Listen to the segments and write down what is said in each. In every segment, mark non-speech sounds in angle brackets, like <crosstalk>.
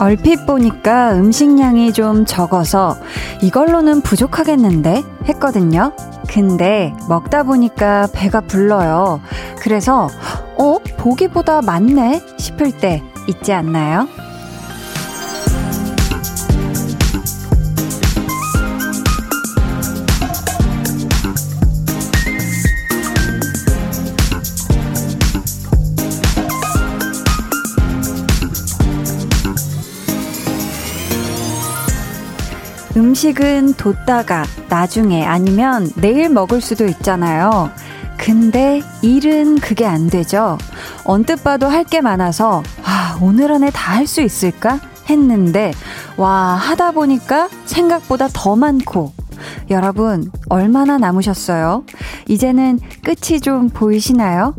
얼핏 보니까 음식량이 좀 적어서 이걸로는 부족하겠는데 했거든요. 근데 먹다 보니까 배가 불러요. 그래서, 어? 보기보다 많네? 싶을 때 있지 않나요? 음식은 뒀다가 나중에 아니면 내일 먹을 수도 있잖아요. 근데 일은 그게 안 되죠. 언뜻 봐도 할 게 많아서, 아, 오늘 안에 다 할 수 있을까? 했는데, 와, 하다 보니까 생각보다 더 많고, 여러분, 얼마나 남으셨어요? 이제는 끝이 좀 보이시나요?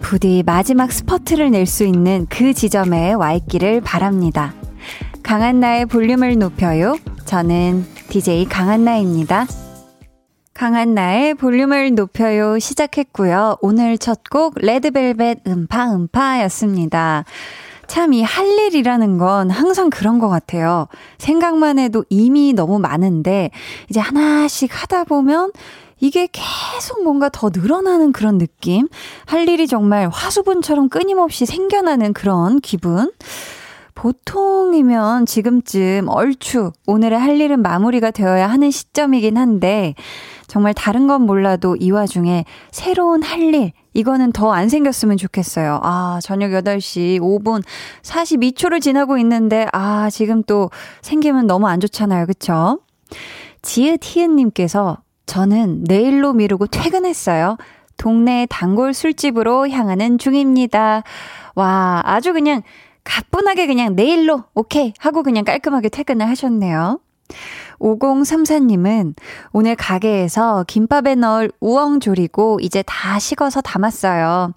부디 마지막 스퍼트를 낼 수 있는 그 지점에 와 있기를 바랍니다. 강한 나의 볼륨을 높여요. 저는 DJ 강한나입니다. 강한나의 볼륨을 높여요 시작했고요. 오늘 첫 곡 레드벨벳 음파 음파였습니다. 참 이 할 일이라는 건 항상 그런 것 같아요. 생각만 해도 이미 너무 많은데 이제 하나씩 하다 보면 이게 계속 뭔가 더 늘어나는 그런 느낌? 할 일이 정말 화수분처럼 끊임없이 생겨나는 그런 기분? 보통이면 지금쯤 얼추 오늘의 할 일은 마무리가 되어야 하는 시점이긴 한데 정말 다른 건 몰라도 이 와중에 새로운 할 일, 이거는 더 안 생겼으면 좋겠어요. 아, 저녁 8시 5분 42초를 지나고 있는데, 아, 지금 또 생기면 너무 안 좋잖아요. 그쵸? 지읒히은님께서 저는 내일로 미루고 퇴근했어요. 동네 단골 술집으로 향하는 중입니다. 와, 아주 그냥 가뿐하게 그냥 내일로 오케이 하고 그냥 깔끔하게 퇴근을 하셨네요. 5034님은 오늘 가게에서 김밥에 넣을 우엉 조리고 이제 다 식어서 담았어요.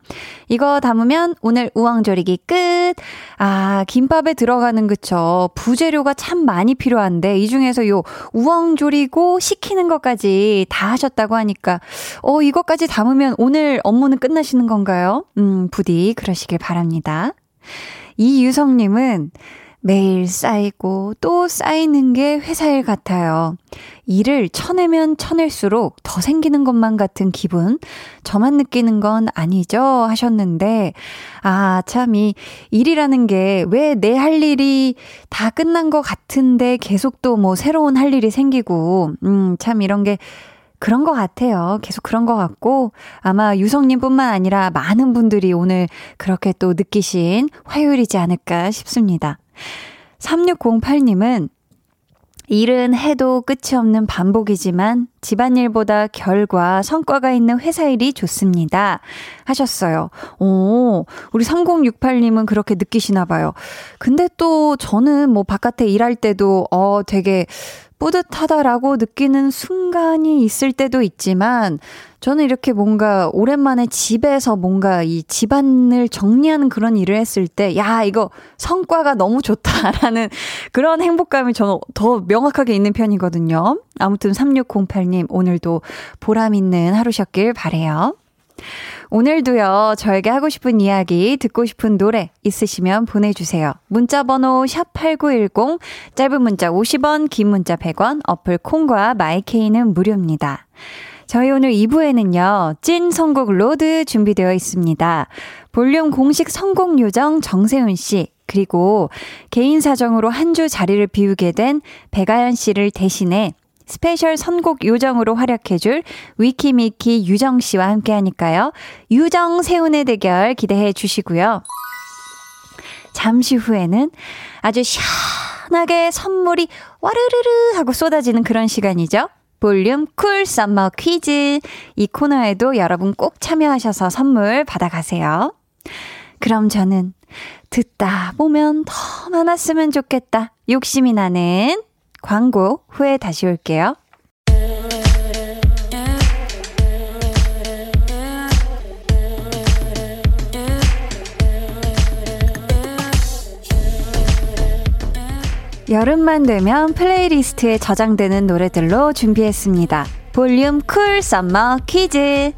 이거 담으면 오늘 우엉 조리기 끝. 아, 김밥에 들어가는 그쵸. 부재료가 참 많이 필요한데 이 중에서 요 우엉 조리고 식히는 것까지 다 하셨다고 하니까 어, 이것까지 담으면 오늘 업무는 끝나시는 건가요? 음, 부디 그러시길 바랍니다. 이유성님은 매일 쌓이고 또 쌓이는 게 회사 일 같아요. 일을 쳐내면 쳐낼수록 더 생기는 것만 같은 기분? 저만 느끼는 건 아니죠? 하셨는데, 아, 참, 이 일이라는 게 왜 내 할 일이 다 끝난 것 같은데 계속 또 뭐 새로운 할 일이 생기고, 음, 참 이런 게 그런 것 같아요. 계속 그런 것 같고, 아마 유성님뿐만 아니라 많은 분들이 오늘 그렇게 또 느끼신 화요일이지 않을까 싶습니다. 3608님은 일은 해도 끝이 없는 반복이지만 집안일보다 결과, 성과가 있는 회사 일이 좋습니다. 하셨어요. 오, 우리 3068님은 그렇게 느끼시나 봐요. 근데 또 저는 뭐 바깥에 일할 때도 어 되게 뿌듯하다라고 느끼는 순간이 있을 때도 있지만 저는 이렇게 뭔가 오랜만에 집에서 뭔가 이 집안을 정리하는 그런 일을 했을 때, 야, 이거 성과가 너무 좋다라는 <laughs> 그런 행복감이 저는 더 명확하게 있는 편이거든요. 아무튼 3608님, 오늘도 보람 있는 하루셨길 바래요. 오늘도요, 저에게 하고 싶은 이야기, 듣고 싶은 노래 있으시면 보내주세요. 문자번호 샵8910, 짧은 문자 50원, 긴 문자 100원, 어플 콩과 마이케이는 무료입니다. 저희 오늘 2부에는요, 찐 선곡 로드 준비되어 있습니다. 볼륨 공식 선곡 요정 정세운 씨, 그리고 개인 사정으로 한 주 자리를 비우게 된 백아연 씨를 대신해 special 선곡 요정으로 활약해줄 위키미키 유정 씨와 함께 하니까요. 유정 세운의 대결 기대해 주시고요. 잠시 후에는 아주 시원하게 선물이 와르르르 하고 쏟아지는 그런 시간이죠. 볼륨 cool summer 퀴즈. 이 코너에도 여러분 꼭 참여하셔서 선물 받아가세요. 그럼 저는 듣다 보면 더 많았으면 좋겠다. 욕심이 나는 광고 후에 다시 올게요. 여름만 되면 playlist에 저장되는 노래들로 준비했습니다. 볼륨 cool summer 퀴즈.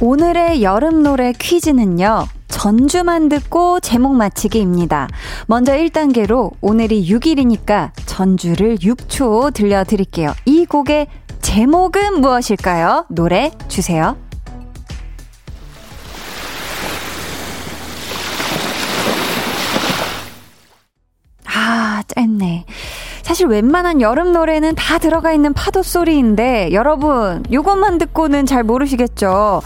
오늘의 여름 노래 퀴즈는요. 전주만 듣고 제목 맞히기입니다. 먼저 1단계로 오늘이 6일이니까 전주를 6초 들려드릴게요. 이 곡의 제목은 무엇일까요? 노래 주세요. 아, 짧네. 사실 웬만한 여름 노래는 다 들어가 있는 파도 소리인데 여러분 요것만 듣고는 잘 모르시겠죠.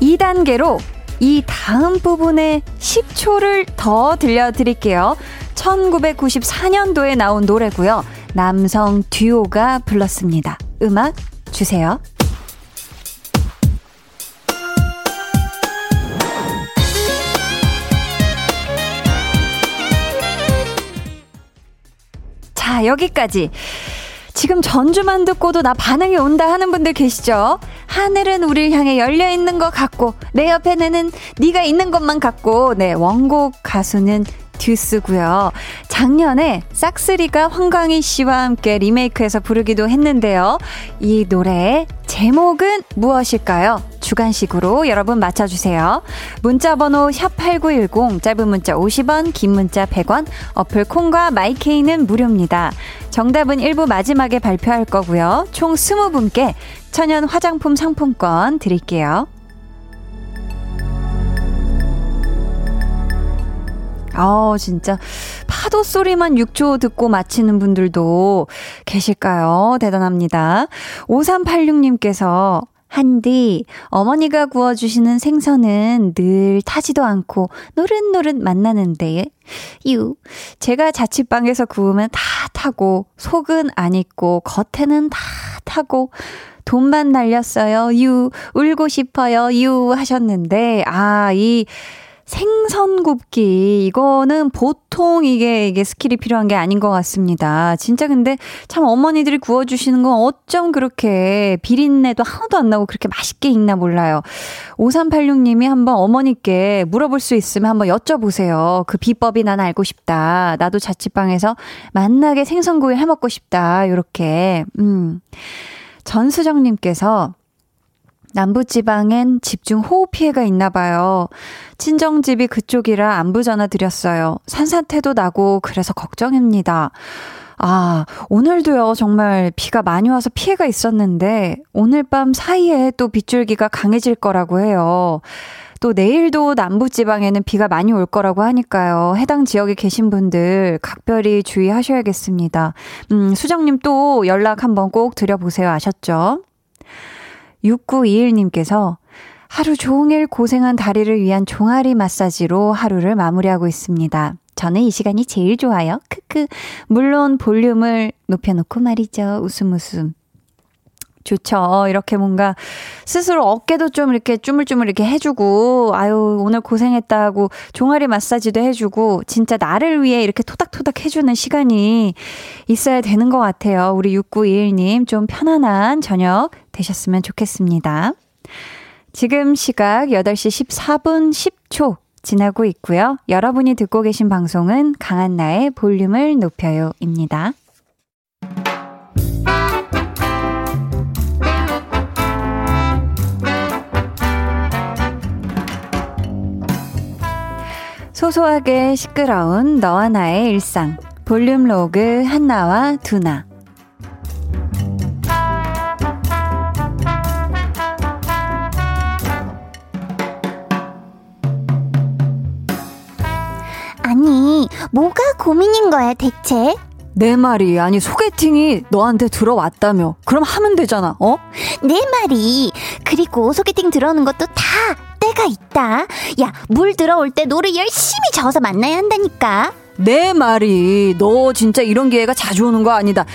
2단계로 이 다음 부분에 10초를 더 들려드릴게요. 1994년도에 나온 노래고요. 남성 듀오가 불렀습니다. 음악 주세요. 자, 여기까지. 지금 전주만 듣고도 나 반응이 온다 하는 분들 계시죠? 하늘은 우리를 향해 열려 있는 것 같고 내 옆에는 네가 있는 것만 같고 네 원곡 가수는 듀스고요. 작년에 싹스리가 황광희 씨와 함께 리메이크해서 부르기도 했는데요. 이 노래의 제목은 무엇일까요? 주간식으로 여러분 맞춰주세요. 문자번호 샵8910, 짧은 문자 50원, 긴 문자 100원, 어플 콩과 마이케이는 무료입니다. 정답은 1부 마지막에 발표할 거고요. 총 20분께 천연 화장품 상품권 드릴게요. 아, 진짜 파도 소리만 6초 듣고 마치는 분들도 계실까요? 대단합니다. 5386님께서 한디, 어머니가 구워주시는 생선은 늘 타지도 않고 노릇노릇 만나는데, 유, 제가 자취방에서 구우면 다 타고, 속은 안 익고, 겉에는 다 타고, 돈만 날렸어요. 유, 울고 싶어요. 유 하셨는데, 아, 이, 생선 굽기 이거는 보통 이게 이게 skill이 필요한 게 아닌 것 같습니다. 진짜 근데 참 어머니들이 구워 주시는 건 어쩜 그렇게 비린내도 하나도 안 나고 그렇게 맛있게 익나 몰라요. 5386님이 한번 어머니께 물어볼 수 있으면 한번 여쭤보세요. 그 비법이 난 알고 싶다. 나도 자취방에서 만나게 생선구이 해 먹고 싶다. 요렇게 음. 전수정님께서 남부지방엔 집중 호우 피해가 있나 봐요. 친정집이 그쪽이라 안부 전화 드렸어요. 산사태도 나고 그래서 걱정입니다. 아, 오늘도요, 정말 비가 많이 와서 피해가 있었는데, 오늘 밤 사이에 또 빗줄기가 강해질 거라고 해요. 또 내일도 남부지방에는 비가 많이 올 거라고 하니까요. 해당 지역에 계신 분들 각별히 주의하셔야겠습니다. 음, 수정님 또 연락 한번 꼭 드려보세요. 아셨죠? 6921님께서 하루 종일 고생한 다리를 위한 종아리 마사지로 하루를 마무리하고 있습니다. 저는 이 시간이 제일 좋아요. 크크. 물론 볼륨을 높여놓고 말이죠. 웃음 웃음. 좋죠. 이렇게 뭔가 스스로 어깨도 좀 이렇게 쭈물쭈물 이렇게 해주고, 아유, 오늘 고생했다고 종아리 마사지도 해주고, 진짜 나를 위해 이렇게 토닥토닥 해주는 시간이 있어야 되는 것 같아요. 우리 6921님 좀 편안한 저녁 되셨으면 좋겠습니다. 지금 시각 8시 14분 10초 지나고 있고요. 여러분이 듣고 계신 방송은 강한나의 볼륨을 높여요입니다. 소소하게 시끄러운 너와 나의 일상. 볼륨 로그 한나와 두나. 아니, 뭐가 고민인 거야, 대체? 내 말이 아니 소개팅이 너한테 들어왔다며. 그럼 하면 되잖아 어? 내 말이. 그리고 소개팅 들어오는 것도 다 때가 있다. 야 물 들어올 때 노를 열심히 저어서 만나야 한다니까. 내 말이 너 진짜 이런 기회가 자주 오는 거 아니다.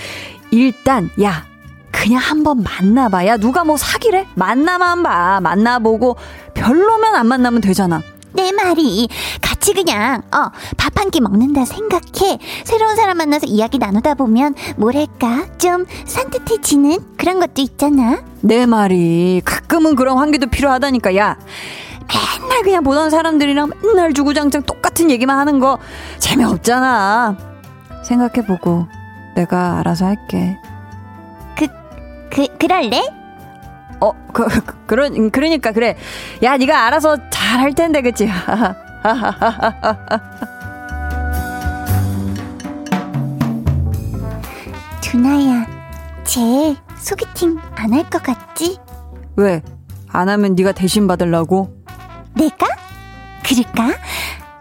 일단 야 그냥 한번 만나봐. 야 누가 뭐 사기래? 만나만 봐. 만나보고 별로면 안 만나면 되잖아 내 말이 같이 그냥 어 밥 한 끼 먹는다 생각해. 새로운 사람 만나서 이야기 나누다 보면 뭐랄까? 좀 산뜻해지는 그런 것도 있잖아. 내 말이 가끔은 그런 환기도 필요하다니까 야. 맨날 그냥 보던 사람들이랑 맨날 주구장창 똑같은 얘기만 하는 거 재미없잖아. 생각해보고 내가 알아서 할게. 그, 그, 그럴래? 어, 그, 그, 그런, 그러니까, 그래. 야, 네가 알아서 잘 할 텐데, 그치? <laughs> 두나야, 쟤 소개팅 안 할 것 같지? 왜? 안 하면 네가 대신 받으려고? 내가? 그럴까?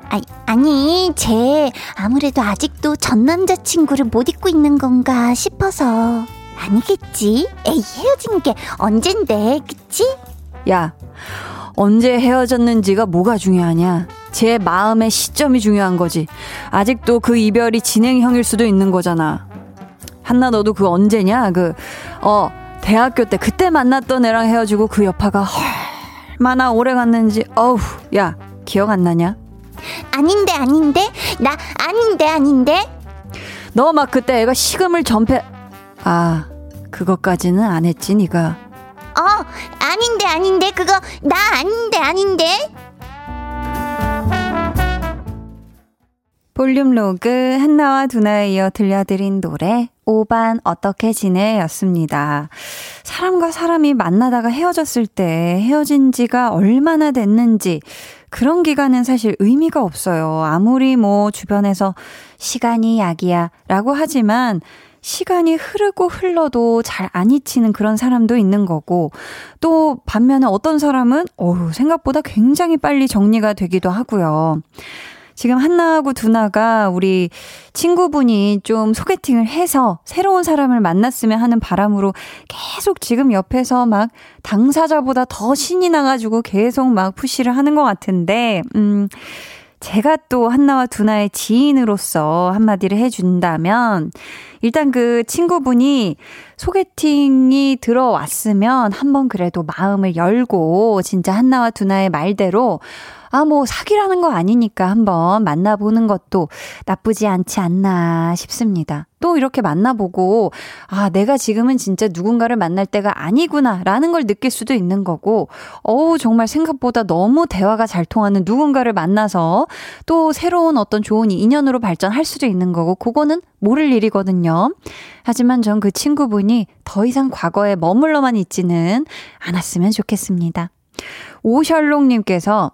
아, 아니, 쟤 아무래도 아직도 전 남자친구를 못 잊고 있는 건가 싶어서. 아니겠지? 에이, 헤어진 게 언젠데, 그치? 야, 언제 헤어졌는지가 뭐가 중요하냐? 제 마음의 시점이 중요한 거지. 아직도 그 이별이 진행형일 수도 있는 거잖아. 한나 너도 그 언제냐? 그, 어, 대학교 때 그때 만났던 애랑 헤어지고 그 여파가 얼마나 오래 갔는지, 어우, 야, 기억 안 나냐? 아닌데, 아닌데? 나 아닌데, 아닌데? 너 막 그때 애가 식음을 전폐, 아, 그것까지는 안 했지, 니가. 어, 아닌데, 아닌데, 그거, 나 아닌데, 아닌데? 볼륨 로그 한나와 두나에 이어 들려드린 노래 5반 어떻게 지내 였습니다. 사람과 사람이 만나다가 헤어졌을 때 헤어진 지가 얼마나 됐는지 그런 기간은 사실 의미가 없어요. 아무리 뭐 주변에서 시간이 약이야 라고 하지만 시간이 흐르고 흘러도 잘 안 잊히는 그런 사람도 있는 거고, 또 반면에 어떤 사람은, 어우, 생각보다 굉장히 빨리 정리가 되기도 하고요. 지금 한나하고 두나가 우리 친구분이 좀 소개팅을 해서 새로운 사람을 만났으면 하는 바람으로 계속 지금 옆에서 막 당사자보다 더 신이 나가지고 계속 막 푸시를 하는 것 같은데, 음, 제가 또 한나와 두나의 지인으로서 한마디를 해준다면, 일단 그 친구분이 소개팅이 들어왔으면 한번 그래도 마음을 열고, 진짜 한나와 두나의 말대로, 아, 뭐, 사귀라는 거 아니니까 한번 만나보는 것도 나쁘지 않지 않나 싶습니다. 또 이렇게 만나보고, 아, 내가 지금은 진짜 누군가를 만날 때가 아니구나, 라는 걸 느낄 수도 있는 거고, 어우, 정말 생각보다 너무 대화가 잘 통하는 누군가를 만나서 또 새로운 어떤 좋은 인연으로 발전할 수도 있는 거고, 그거는 모를 일이거든요. 하지만 전 그 친구분이 더 이상 과거에 머물러만 있지는 않았으면 좋겠습니다. 오셜롱님께서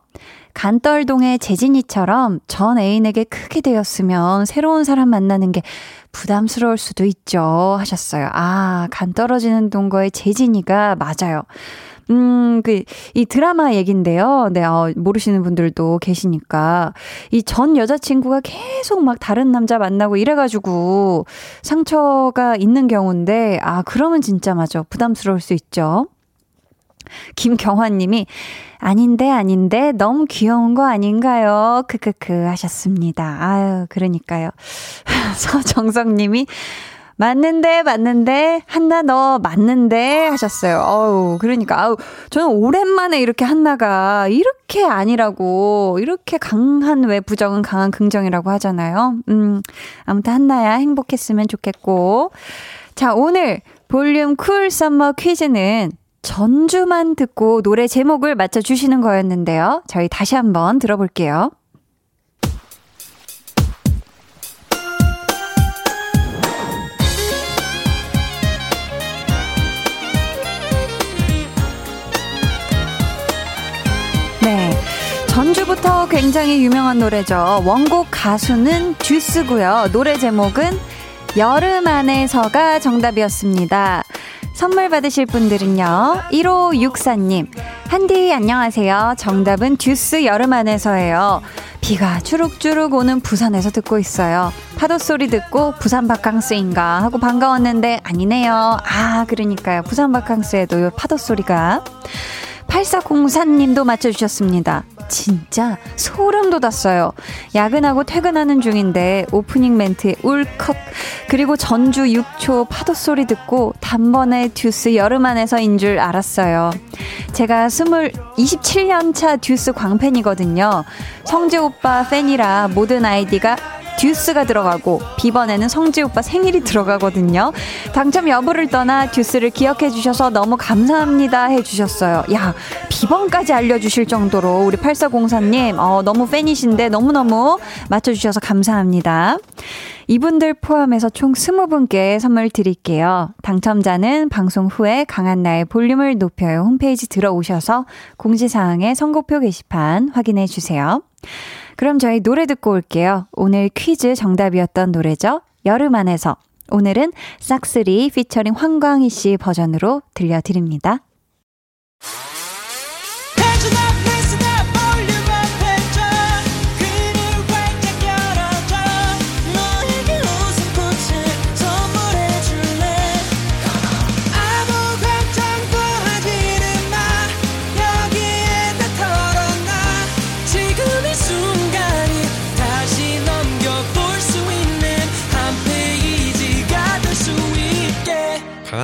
간떨동의 재진이처럼 전 애인에게 크게 되었으면 새로운 사람 만나는 게 부담스러울 수도 있죠. 하셨어요. 아, 간 떨어지는 동거의 재진이가 맞아요. 음, 그, 이 드라마 얘긴데요. 네, 어, 모르시는 분들도 계시니까. 이 전 여자친구가 계속 막 다른 남자 만나고 이래가지고 상처가 있는 경우인데, 아, 그러면 진짜 맞아. 부담스러울 수 있죠. 김경환님이 아닌데 아닌데 너무 귀여운 거 아닌가요? 크크크 하셨습니다. 아유 그러니까요. <laughs> 서정석님이 맞는데 맞는데 한나 너 맞는데 하셨어요. 어우 그러니까 아우 저는 오랜만에 이렇게 한나가 이렇게 아니라고 이렇게 강한 왜 부정은 강한 긍정이라고 하잖아요. 음 아무튼 한나야 행복했으면 좋겠고 자 오늘 볼륨 cool summer 퀴즈는 전주만 듣고 노래 제목을 맞춰주시는 거였는데요. 저희 다시 한번 들어볼게요. 네. 전주부터 굉장히 유명한 노래죠. 원곡 가수는 듀스고요. 노래 제목은 여름 안에서가 정답이었습니다. 선물 받으실 분들은요. 1564님. 한디 안녕하세요. 정답은 듀스 여름 안에서예요. 비가 주룩주룩 오는 부산에서 듣고 있어요. 파도 소리 듣고 부산 바캉스인가 하고 반가웠는데 아니네요. 아, 그러니까요. 부산 바캉스에도 파도 소리가. 8404님도 맞춰주셨습니다. 진짜 소름 돋았어요. 야근하고 퇴근하는 중인데 오프닝 멘트에 울컥 그리고 전주 6초 파도 소리 듣고 단번에 듀스 여름 안에서인 줄 알았어요. 제가 20, 27년 차 듀스 광팬이거든요. 성재 오빠 팬이라 모든 아이디가 듀스가 들어가고 비번에는 성재 오빠 생일이 들어가거든요. 당첨 여부를 떠나 듀스를 기억해 주셔서 너무 감사합니다 해 주셨어요. 야, B번까지 알려 주실 정도로 우리 8404님, 어, 너무 팬이신데 너무너무 맞춰 주셔서 감사합니다. 이분들 포함해서 총 20분께 선물 드릴게요. 당첨자는 방송 후에 강한나의 볼륨을 높여요 홈페이지 들어오셔서 공지사항의 선곡표 게시판 확인해 주세요. 그럼 저희 노래 듣고 올게요. 오늘 퀴즈 정답이었던 노래죠. 여름 안에서. 오늘은 싹스리 피처링 황광희 씨 버전으로 들려드립니다.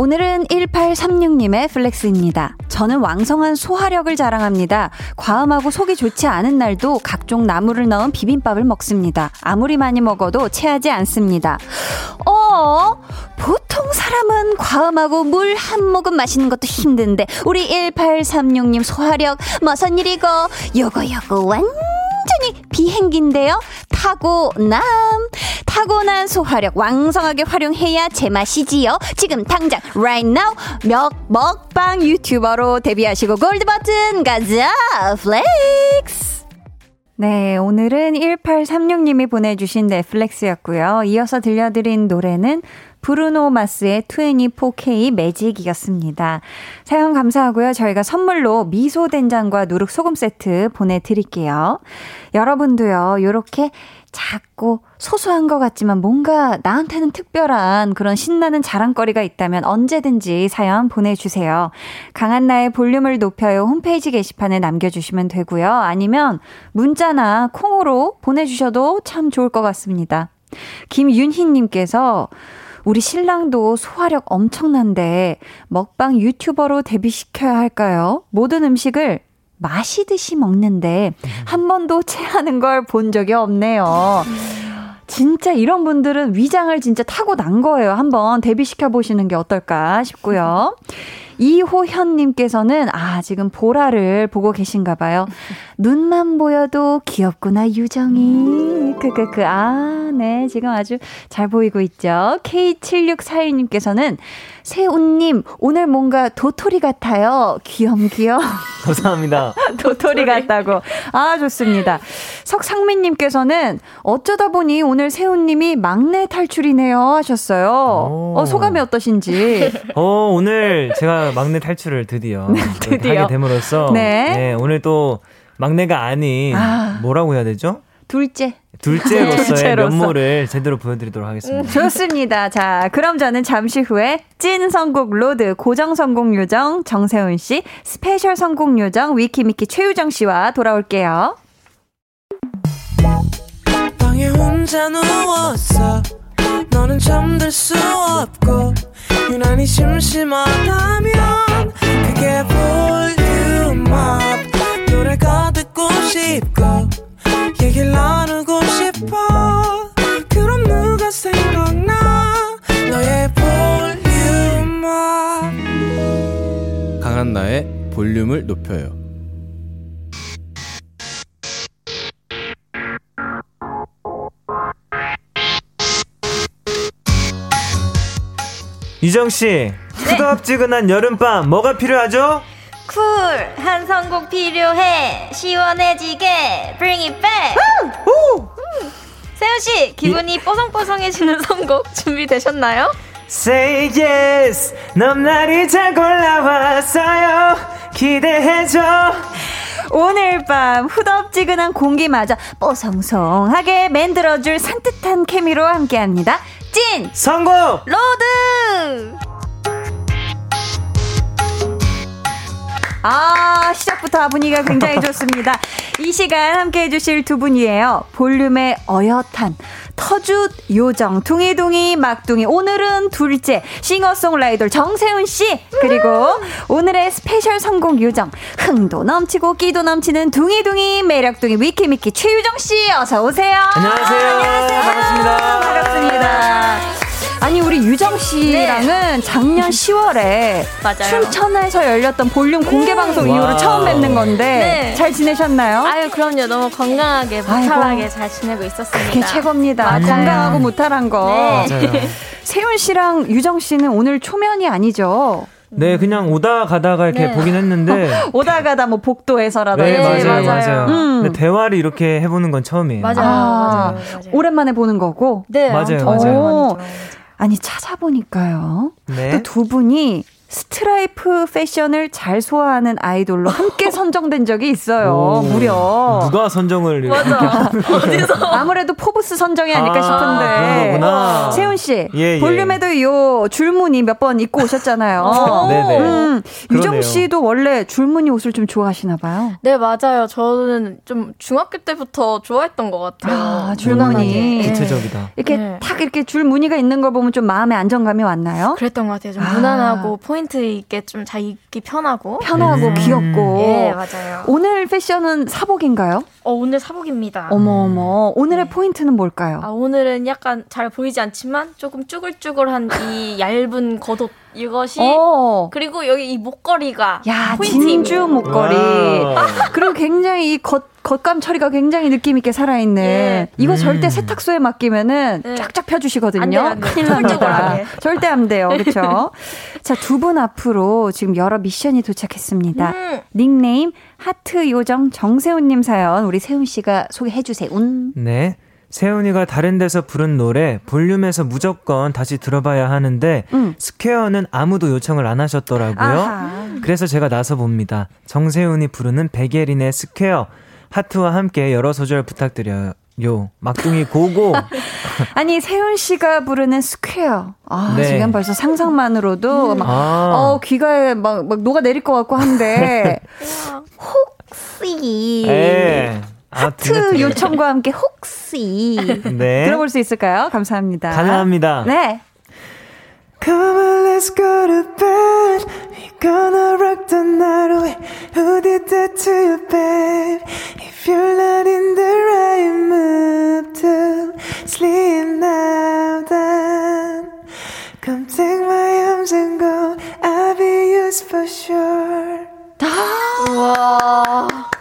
오늘은 1836님의 flex입니다. 저는 왕성한 소화력을 자랑합니다. 과음하고 속이 좋지 않은 날도 각종 나물을 넣은 비빔밥을 먹습니다. 아무리 많이 먹어도 체하지 않습니다. 어? 보통 사람은 과음하고 물 한 모금 마시는 것도 힘든데 우리 1836님 소화력 무슨 일이고 요거 요거 완전 완전히 비행기인데요. 타고남. 타고난 소화력 왕성하게 활용해야 제맛이지요. 지금 당장 right now 몇 먹방 유튜버로 데뷔하시고 골드 버튼 가자. flex. 네, 오늘은 1836님이 보내주신 넷flex였고요. 이어서 들려드린 노래는 브루노 마스의 24K Magic이었습니다. 사연 감사하고요. 저희가 선물로 미소 된장과 누룩 소금 세트 보내드릴게요. 여러분도요, 요렇게 작고 소소한 것 같지만 뭔가 나한테는 특별한 그런 신나는 자랑거리가 있다면 언제든지 사연 보내주세요. 강한나의 볼륨을 높여요 홈페이지 게시판에 남겨주시면 되고요. 아니면 문자나 콩으로 보내주셔도 참 좋을 것 같습니다. 김윤희님께서 우리 신랑도 소화력 엄청난데 먹방 유튜버로 데뷔시켜야 할까요? 모든 음식을 마시듯이 먹는데 한 번도 <laughs> 체하는 걸 본 적이 없네요. 진짜 이런 분들은 위장을 진짜 타고 난 거예요. 한번 데뷔시켜 보시는 게 어떨까 싶고요. <laughs> 이호현님께서는 아 지금 보라를 보고 계신가 봐요. 눈만 보여도 귀엽구나 유정이. 크크크 아네 지금 아주 잘 보이고 있죠. K7641님께서는 세훈님 오늘 뭔가 도토리 같아요. 귀염귀염. <laughs> 감사합니다. <laughs> 도토리 같다고. 아 좋습니다. 석상민님께서는 어쩌다 보니 오늘 세훈님이 막내 탈출이네요 하셨어요. 어 소감이 어떠신지. 어 오늘 제가 막내 탈출을 드디어, <laughs> 드디어. 하게 됨으로써 네. 네 오늘 또 막내가 아닌 아. 뭐라고 해야 되죠? 둘째. 둘째로서의 둘째로서. 면모를 제대로 보여드리도록 하겠습니다. 음, 좋습니다. 자, 그럼 저는 잠시 후에 찐 선곡 로드 고정 선곡 요정 정세운 씨, special 선곡 요정 위키미키 최유정 씨와 돌아올게요. 얘기를 나누고 싶어 그럼 누가 생각나 너의 볼륨업 강한 나의 볼륨을 높여요 유정 씨, 후덥지근한 네. 여름밤 뭐가 필요하죠? Cool! 한 선곡 필요해! 시원해지게! Bring it back! 오! 세운씨, 기분이 이... 뽀송뽀송해지는 선곡 준비되셨나요? Say yes! 넌 날이 잘 골라왔어요! 기대해줘! 오늘 밤 후덥지근한 공기마저 뽀송송하게 만들어줄 산뜻한 케미로 함께합니다. 찐! 선곡! 로드! 아, 시작부터 분위기가 굉장히 좋습니다. <laughs> 이 시간 함께 해주실 두 분이에요. 볼륨의 어엿한 터줏 요정 둥이둥이 막둥이 오늘은 둘째 싱어송라이터 정세운 씨 그리고 오늘의 special 선곡 요정 흥도 넘치고 끼도 넘치는 둥이둥이 매력둥이 위키미키 최유정 씨 어서 오세요. 안녕하세요. 안녕하세요. 반갑습니다. 반갑습니다. 아니 우리 유정 씨랑은 네. 작년 <laughs> 10월에 맞아요. 춘천에서 열렸던 볼륨 공개 방송 음. 이후로 처음 뵙는 건데 네. 잘 지내셨나요? 아유 그럼요 너무 건강하게 무탈하게 잘 지내고 있었습니다. 그게 최고입니다. 맞아요. 건강하고 무탈한 거. 네. 세운 씨랑 유정 씨는 오늘 초면이 아니죠? 네, 그냥 오다 가다가 이렇게 네. 보긴 했는데 <laughs> 오다 가다 뭐 복도에서라든지 네, 맞아요, 맞아요. 맞아요. 음. 근데 대화를 이렇게 해보는 건 처음이에요. 맞아요, 아, 맞아요, 맞아요. 오랜만에 보는 거고. 네, 맞아요, 맞아요. 아니 찾아보니까요. 네. 또 두 분이 스트라이프 패션을 잘 소화하는 아이돌로 함께 <laughs> 선정된 적이 있어요. 오, 무려. 누가 선정을 맞아. 어디서? <laughs> 아무래도 포브스 선정이 아닐까 아, 싶은데. 세운 씨, 예, 예. 볼륨에도 요 줄무늬 몇 번 입고 오셨잖아요. 네네. <laughs> 음, 유정 씨도 원래 줄무늬 옷을 좀 좋아하시나 봐요. 네, 맞아요. 저는 좀 중학교 때부터 좋아했던 것 같아요. 아, 줄무늬. 구체적이다. 이렇게 네. 탁 이렇게 줄무늬가 있는 걸 보면 좀 마음에 안정감이 왔나요? 그랬던 것 같아요. 좀 아. 무난하고 포인트 포인트 있게 좀 잘 입기 편하고 편하고 음. 귀엽고 예 맞아요. 오늘 패션은 사복인가요? 어 오늘 사복입니다. 어머 어머 오늘의 네. 포인트는 뭘까요? 아 오늘은 약간 잘 보이지 않지만 조금 쭈글쭈글한 이 <laughs> 얇은 겉옷 이것이 어. 그리고 여기 이 목걸이가 야 진주 목걸이 그리고 굉장히 이겉 겉감 처리가 굉장히 느낌 있게 살아있는 예. 이거 음. 절대 세탁소에 맡기면은 네. 쫙쫙 펴주시거든요. 안 돼, 안 돼. 큰일 납니다. 절대 안 돼요. <laughs> 그렇죠? 자 두 분 앞으로 지금 여러 미션이 도착했습니다. 음. 닉네임 하트 요정 정세훈님 사연 우리 세훈 씨가 소개해 주세요. 네. 세훈이가 다른 데서 부른 노래 볼륨에서 무조건 다시 들어봐야 하는데 음. Square는 아무도 요청을 안 하셨더라고요. 아하. 그래서 제가 나서 봅니다. 정세훈이 부르는 백예린의 Square 하트와 함께 여러 소절 부탁드려요. 요 막둥이 go go <laughs> 아니 세훈 씨가 부르는 Square 아 네. 지금 벌써 상상만으로도 음. 막 아. 어, 귀가에 막, 막 녹아 내릴 것 같고 한데 <laughs> 혹시 네. 하트 아, 요청과 함께 혹시 네. 들어볼 수 있을까요? 감사합니다. 가능합니다. 네. Come on, let's go to bed. We gonna rock the night away. Who did that to you, babe? If you're not in the right mood to sleep now, then come take my arms and go. I'll be yours for sure. 와.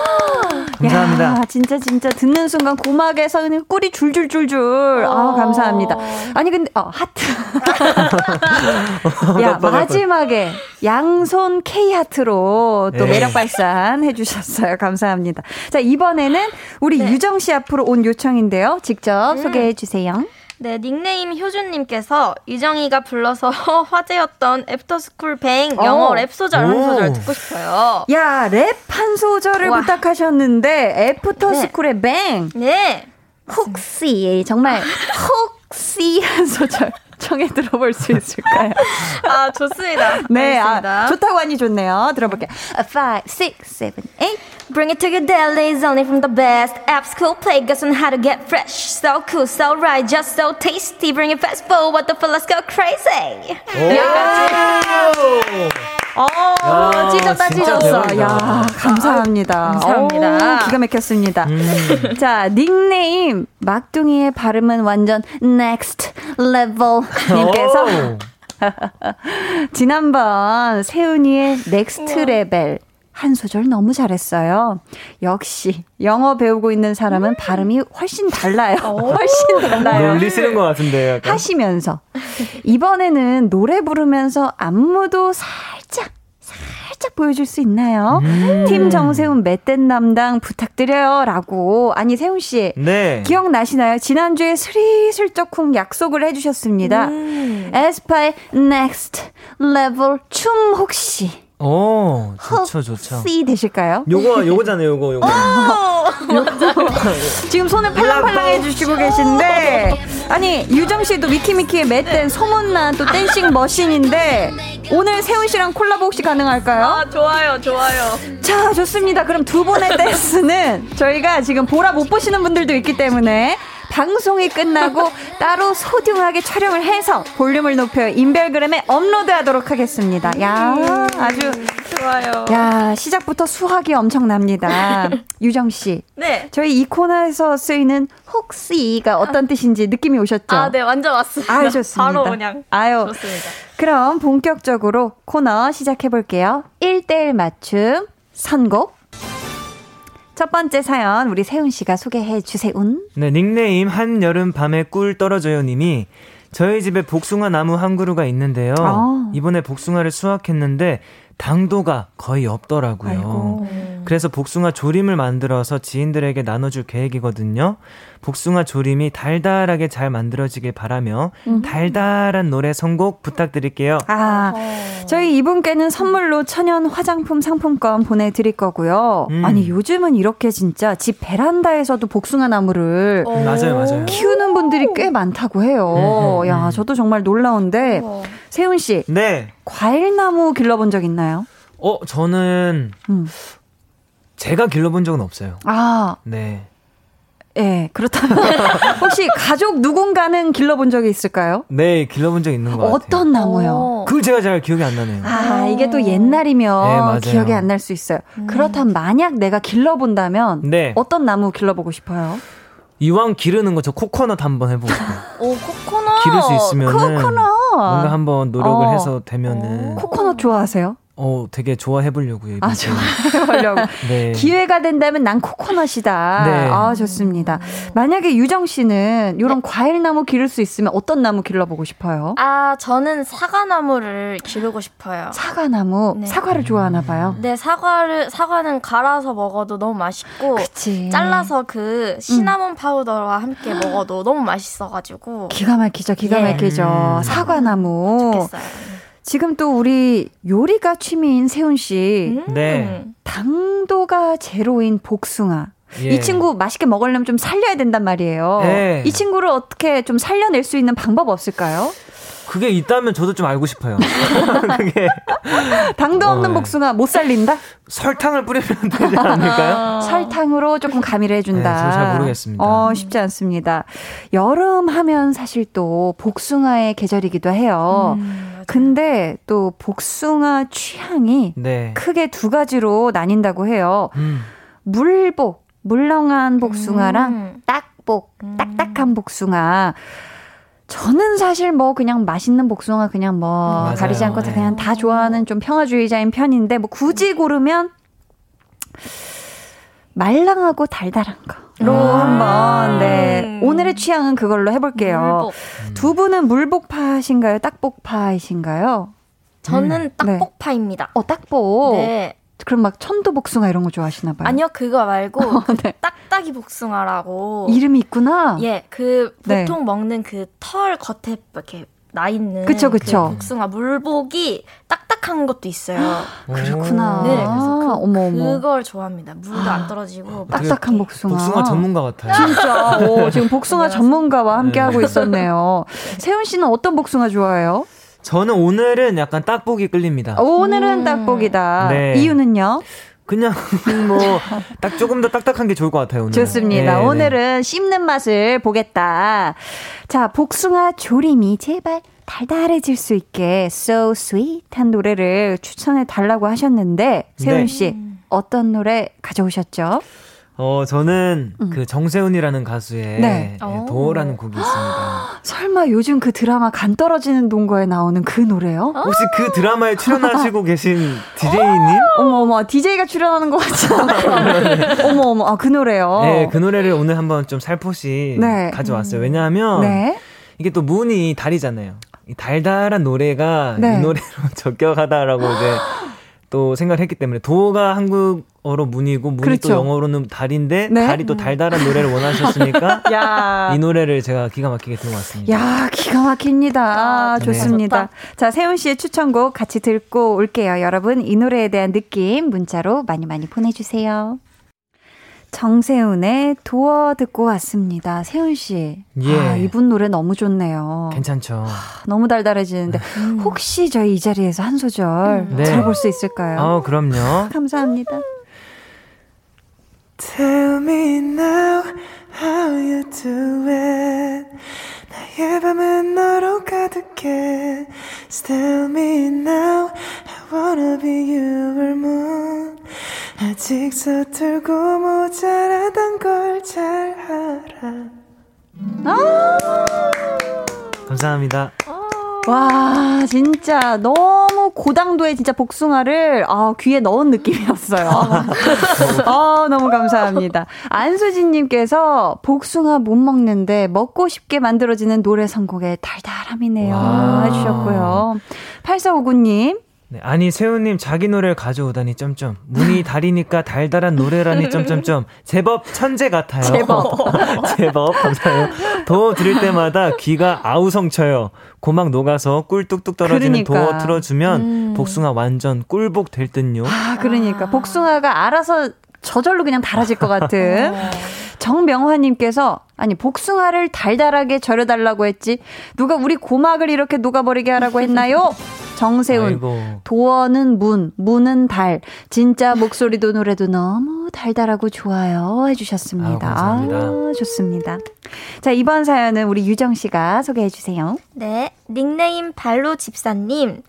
<gasps> 감사합니다. 야, 진짜 진짜 듣는 순간 고막에서 그냥 꿀이 줄줄줄줄. 아, 어. 감사합니다. 아니 근데 어, 하트. <laughs> 야, 마지막에 양손 K 하트로 또 네. 매력 발산 해 주셨어요. 감사합니다. 자, 이번에는 우리 네. 유정 씨 앞으로 온 요청인데요. 직접 음. 소개해 주세요. 네, 닉네임 효준님께서 유정이가 불러서 <laughs> 화제였던 애프터스쿨 Bang 영어 어. 랩 소절 한 소절 듣고 싶어요. 야, 랩 한 소절을 와. 부탁하셨는데 애프터스쿨의 네. Bang. 네. 혹시 정말 혹시 한 소절. 청해 들어볼 수 있을까요? <laughs> 아, 좋습니다. 네, 아, 좋다고 하니 좋네요. 들어볼게요. 5, 6, 7, 8. Bring it to your dailies only from the best. Apps cool play guess on how to get fresh. So cool, so right, just so tasty. Bring it fast forward, the full, let's go crazy. 어, 찢었다, 찢었어. 야, 감사합니다. 감사합니다. 오, 기가 막혔습니다. 음. 자, 닉네임, 막둥이의 발음은 완전 next level 님께서 지난번 세훈이의 Next Level 한 소절 너무 잘했어요. 역시 영어 배우고 있는 사람은 음. 발음이 훨씬 달라요. <laughs> 훨씬 달라요. 놀리시는 것 같은데 약간. 하시면서 이번에는 노래 부르면서 안무도 살짝 살짝 보여줄 수 있나요? 음. 팀 정세훈 맷댄 담당 부탁드려요 라고 아니 세훈 씨 네. 기억나시나요? 지난주에 스리슬쩍쿵 약속을 해주셨습니다. 음. 에스파의 Next Level 춤 혹시 오, 좋죠, 좋죠. C 되실까요? 요거, 요거잖아요, 요거, 요거. <laughs> 지금 손을 팔랑팔랑 해주시고 계신데 아니 유정 씨도 미키미키의 맷댄 소문난 또 댄싱 머신인데 오늘 세훈 씨랑 콜라보 혹시 가능할까요? 아, 좋아요, 좋아요. 자 좋습니다. 그럼 두 분의 댄스는 저희가 지금 보라 못 보시는 분들도 있기 때문에 방송이 끝나고 따로 소중하게 촬영을 해서 볼륨을 높여 인별그램에 업로드하도록 하겠습니다. 야 아주 좋아요. 야 시작부터 수학이 엄청납니다. <laughs> 유정 씨. 네. 저희 이 코너에서 쓰이는 혹시가 어떤 뜻인지 느낌이 오셨죠? 아, 네, 완전 왔습니다. 아유, 좋습니다. 바로 그냥. 아유. 좋습니다. 그럼 본격적으로 코너 시작해 볼게요. 1대1 맞춤 선곡. 첫 번째 사연 우리 세훈 씨가 소개해 주세요. 네, 닉네임 한여름 밤에 꿀 떨어져요 님이 저희 집에 복숭아 나무 한 그루가 있는데요. 아. 이번에 복숭아를 수확했는데 당도가 거의 없더라고요. 아이고. 그래서 복숭아 조림을 만들어서 지인들에게 나눠줄 계획이거든요. 복숭아 조림이 달달하게 잘 만들어지길 바라며 달달한 노래 선곡 부탁드릴게요. 아, 저희 이분께는 선물로 천연 화장품 상품권 보내드릴 거고요. 음. 아니, 요즘은 이렇게 진짜 집 베란다에서도 복숭아 나무를 어. 맞아요, 맞아요. 키우는 분들이 꽤 많다고 해요. 음, 음, 야, 음. 저도 정말 놀라운데. 어. 세훈 씨, 네. 과일 나무 길러본 적 있나요? 어, 저는 음. 제가 길러본 적은 없어요. 아, 네. 예, 그렇다면 <laughs> 혹시 가족 누군가는 길러본 적이 있을까요? 네, 길러본 적 있는 것 같아요. 어떤 나무요? 어. 그걸 제가 잘 기억이 안 나네요. 아, 어. 이게 또 옛날이면 네. 기억이 안 날 수 있어요. 그렇다면 만약 내가 길러본다면 네. 어떤 나무 길러보고 싶어요? 이왕 기르는 거 저 코코넛 한번 해보고 싶어요. 오, 코코넛. 기를 수 있으면은 코코넛. 뭔가 한번 노력을 어. 해서 되면은 코코넛 좋아하세요? 어 되게 좋아해 보려고요. 아, 좋아해 보려고. <laughs> 네. 기회가 된다면 난 코코넛이다. 네. 아, 좋습니다. 만약에 유정 씨는 이런 과일 나무 기를 수 있으면 어떤 나무 길러보고 싶어요? 아, 저는 사과나무를 기르고 싶어요. 사과나무. 네. 사과를 좋아하나 봐요. 네, 사과를, 사과는 갈아서 먹어도 너무 맛있고. 그치. 잘라서 그 시나몬 파우더와 함께 먹어도 너무 맛있어 가지고. 기가 막히죠, 기가 예. 막히죠. 음. 사과나무. 좋겠어요. 지금 또 우리 요리가 취미인 세훈 씨. 음. 네. 당도가 제로인 복숭아. 예. 이 친구 맛있게 먹으려면 좀 살려야 된단 말이에요. 네. 이 친구를 어떻게 좀 살려낼 수 있는 방법 없을까요? 그게 있다면 저도 좀 알고 싶어요. <laughs> 그게 당도 어, 없는 네. 복숭아 못 살린다? 설탕을 뿌리면 되지 않을까요? <laughs> 설탕으로 조금 가미를 해준다. 네, 저잘 모르겠습니다. 어, 쉽지 않습니다. 여름 하면 사실 또 복숭아의 계절이기도 해요. 음. 근데 또 복숭아 취향이 네. 크게 두 가지로 나뉜다고 해요. 음. 물복, 물렁한 복숭아랑 음. 딱복, 음. 딱딱한 복숭아. 저는 사실 뭐 그냥 맛있는 복숭아 그냥 뭐 맞아요. 가리지 않고 다 네. 그냥 다 좋아하는 좀 평화주의자인 편인데 뭐 굳이 고르면 말랑하고 달달한 거로 아. 한번 네 오늘의 취향은 그걸로 해볼게요. 물복. 두 분은 물복파신가요? 딱복파이신가요? 저는 네. 딱복파입니다. 어 딱복. 네. 그럼 막 천도복숭아 이런 거 좋아하시나 봐요. 아니요, 그거 말고 <laughs> 네. 딱딱이 복숭아라고. 이름이 있구나. 예, 그 네. 보통 먹는 그 털 겉에 이렇게 나 있는 그쵸, 그쵸. 그 복숭아 물복이 딱딱한 것도 있어요. <gasps> 그렇구나. 네, 그래서 그, 어머 어머. 그걸 좋아합니다. 물도 안 떨어지고 <gasps> 막 딱딱한. 복숭아. 복숭아 전문가 같아요. 진짜. 오, 지금 복숭아. <laughs> 전문가와 함께 네. 하고 있었네요. <laughs> 세훈 씨는 어떤 복숭아 좋아해요? 저는 오늘은 약간 딱복이 끌립니다. 오늘은 음. 딱복이다. 네. 이유는요? 그냥 <laughs> 뭐 딱 조금 더 딱딱한 게 좋을 것 같아요. 오늘. 좋습니다. 네, 네. 오늘은 씹는 맛을 보겠다. 자, 복숭아 조림이 제발 달달해질 수 있게 so sweet한 노래를 추천해 달라고 하셨는데 세훈 네. 씨 어떤 노래 가져오셨죠? 어 저는 음. 그 정세훈이라는 가수의 네. 예, 오. 도어라는 곡이 있습니다. <gasps> 설마 요즘 그 드라마 간 떨어지는 동거에 나오는 그 노래요? 어? <gasps> 혹시 그 드라마에 출연하시고 계신 DJ님? <gasps> 어머 어머 DJ가 출연하는 것 같지 않아요? <laughs> 어머 어머 아 그 노래요. 네, 그 노래를 오늘 한번 좀 살포시 네. 가져왔어요. 왜냐하면 네. 이게 또 문이 달이잖아요. 이 달달한 노래가 네. 이 노래로 <laughs> 적격하다라고 이제 또 생각을 했기 때문에 도어가 한국 영어로 문이고 문이 그렇죠. 또 영어로는 달인데 네? 달이 또 달달한 노래를 원하셨으니까 <laughs> 이 노래를 제가 기가 막히게 들어 왔습니다. 야, 기가 막힙니다. 아, 좋습니다. 네. 자, 세훈 씨의 추천곡 같이 듣고 올게요. 여러분 이 노래에 대한 느낌 문자로 많이 많이 보내 주세요. 정세훈의 도어 듣고 왔습니다. 세훈 씨. 예. 아, 이분 노래 너무 좋네요. 괜찮죠. 아, 너무 달달해지는데 음. 혹시 저희 이 자리에서 한 소절 네. 들어볼 수 있을까요? 어, 그럼요. 감사합니다. Tell me now how you do it. 나의 밤은 너로 가득해. Tell me now I wanna be your moon. 아직 서툴고 모자라단 걸 잘 알아. 아~ 감사합니다. 와, 진짜 너무 고당도의 진짜 복숭아를 아, 귀에 넣은 느낌이었어요. 아, 너무 감사합니다. 안수진님께서 복숭아 못 먹는데 먹고 싶게 만들어지는 노래 선곡의 달달함이네요. 와. 해주셨고요. 8459님, 네, 아니 세훈님 자기 노래를 가져오다니 점점 문이 <laughs> 달이니까 달달한 노래라니 점점점 제법 천재 같아요. 제법 <laughs> 제법 감사해요. 도 들을 때마다 귀가 아우성쳐요. 고막 녹아서 꿀 뚝뚝 떨어지는 그러니까. 도어 틀어주면 음. 복숭아 완전 꿀복 될 듯요. 아 그러니까 아. 복숭아가 알아서 저절로 그냥 달아질 것 같은. <laughs> 어. 정명화님께서 아니 복숭아를 달달하게 절여달라고 했지 누가 우리 고막을 이렇게 녹아버리게 하라고 했나요? <laughs> 정세훈 아이고. 도어는 문 문은 달 진짜 목소리도 노래도 너무 달달하고 좋아요 해주셨습니다. 아, 감사합니다. 아, 좋습니다. 자 이번 사연은 우리 유정 씨가 소개해 주세요. 네 닉네임 발로 집사님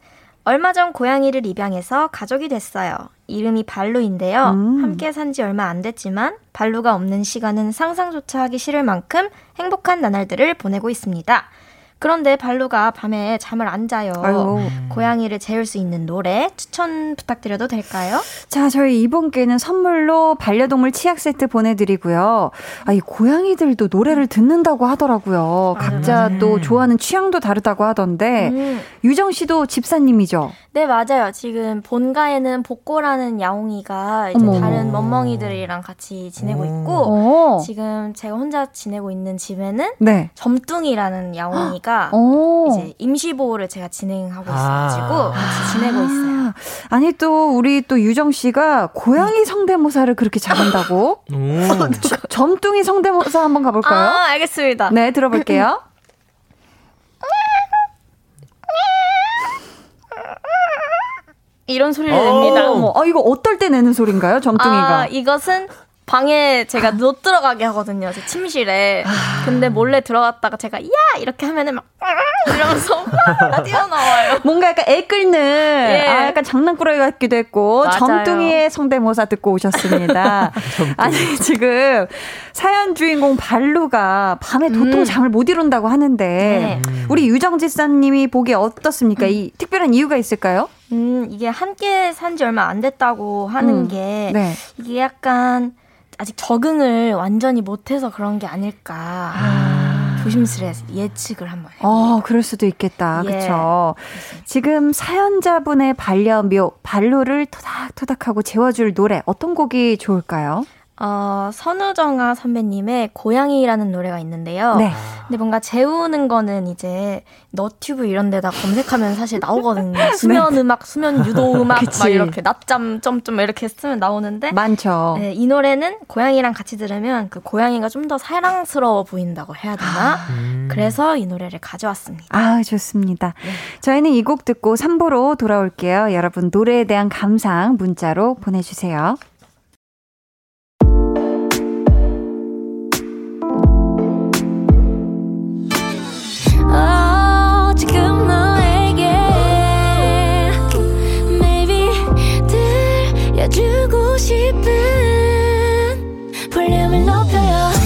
얼마 전 고양이를 입양해서 가족이 됐어요. 이름이 발루인데요. 음. 함께 산 지 얼마 안 됐지만 발루가 없는 시간은 상상조차 하기 싫을 만큼 행복한 나날들을 보내고 있습니다. 그런데 발루가 밤에 잠을 안 자요. 아유. 고양이를 재울 수 있는 노래 추천 부탁드려도 될까요? 자, 저희 이번께는 선물로 반려동물 치약 세트 보내드리고요. 아, 이 고양이들도 노래를 듣는다고 하더라고요. 각자 음. 또 좋아하는 취향도 다르다고 하던데 음. 유정 씨도 집사님이죠? 네, 맞아요. 지금 본가에는 복고라는 야옹이가 이제 어머. 다른 멍멍이들이랑 같이 지내고 있고 오. 지금 제가 혼자 지내고 있는 집에는 네. 점뚱이라는 야옹이가 오. 이제 임시보호를 제가 진행하고 있어가지고 아. 같이 지내고 있어요. 아니 또 우리 또 유정 씨가 고양이 성대모사를 그렇게 잘한다고? 점뚱이 성대모사 한번 가볼까요? 아, 알겠습니다. 네, 들어볼게요. <laughs> 이런 소리를 냅니다. 어, 아, 이거 어떨 때 내는 소리인가요, 점뚱이가? 아, 이것은 방에 제가 못 들어가게 하거든요. 제 침실에. 근데 몰래 들어갔다가 제가 야 이렇게 하면은 막 이러면서 <laughs> 뛰어나와요. 뭔가 약간 애 끓는 예. 아 약간 장난꾸러기 같기도 했고 맞아요. 점뚱이의 성대모사 듣고 오셨습니다. <laughs> 아니 지금 사연 주인공 발루가 밤에 도통 음. 잠을 못 이룬다고 하는데 네. 우리 유정지사님이 보기에 어떻습니까? 음. 이 특별한 이유가 있을까요? 음, 이게 함께 산 지 얼마 안 됐다고 하는 음. 게 네. 이게 약간 아직 적응을 완전히 못해서 그런 게 아닐까. 아. 조심스레 예측을 한번 해요. 어, 그럴 수도 있겠다. 예. 그렇죠. 지금 사연자분의 반려묘 발로를 토닥토닥하고 재워줄 노래 어떤 곡이 좋을까요? 어, 선우정아 선배님의 고양이라는 노래가 있는데요. 네. 근데 뭔가 재우는 거는 이제 너튜브 이런 데다 검색하면 사실 나오거든요. <laughs> 네. 수면 음악, 수면 유도 음악 막 이렇게 낮잠 점점 이렇게 쓰면 나오는데 많죠. 네, 이 노래는 고양이랑 같이 들으면 그 고양이가 좀 더 사랑스러워 보인다고 해야 되나? 음. 그래서 이 노래를 가져왔습니다. 아, 좋습니다. 네. 저희는 이 곡 듣고 3부로 돌아올게요. 여러분 노래에 대한 감상 문자로 보내 주세요. 싶은 볼륨을 높여요.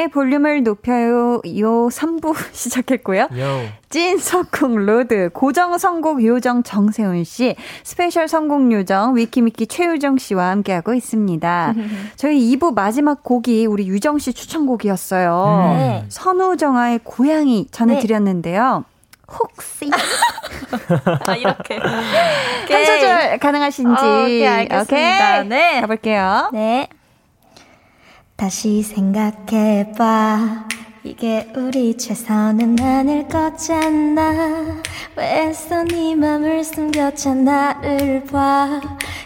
강한나의 볼륨을 높여요. 요 3부 <laughs> 시작했고요. 요. 찐 선곡 road, 고정 선곡 요정 정세훈 씨, special 선곡 요정 위키미키 최유정 씨와 함께하고 있습니다. <laughs> 저희 2부 마지막 곡이 우리 유정 씨 추천곡이었어요. 네. 선우정아의 고양이 전해드렸는데요. 네. 혹시 <laughs> 아 이렇게 한 소절 가능하신지 어, 오케이 알겠습니다. 오케이. 네 가볼게요. 네. 다시 생각해봐. 이게 우리 최선은 아닐 거잖아. 왜 애써 네 맘을 숨겼잖아. 나를 봐.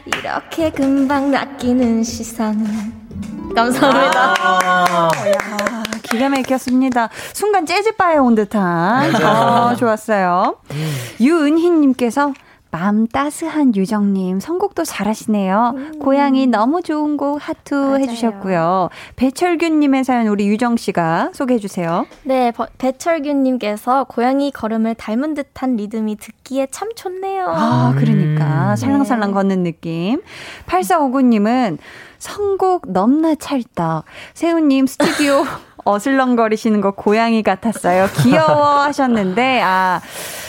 이렇게 금방 낚이는 시선은 감사합니다. 아, 야, 기가 막혔습니다. 순간 재즈바에 온 듯한. 어, 좋았어요. 음. 유은희님께서 마음 따스한 유정님 선곡도 잘하시네요. 음. 고양이 너무 좋은 곡 하트 맞아요. 해주셨고요. 배철균님의 사연 우리 유정 씨가 소개해 주세요. 네, 배철균님께서 고양이 걸음을 닮은 듯한 리듬이 듣기에 참 좋네요. 아, 그러니까 음. 살랑살랑 네. 걷는 느낌. 8459님은 선곡 넘나 찰떡. 세훈님 스튜디오 <laughs> 어슬렁거리시는 거 고양이 같았어요. 귀여워 <laughs> 하셨는데, 아,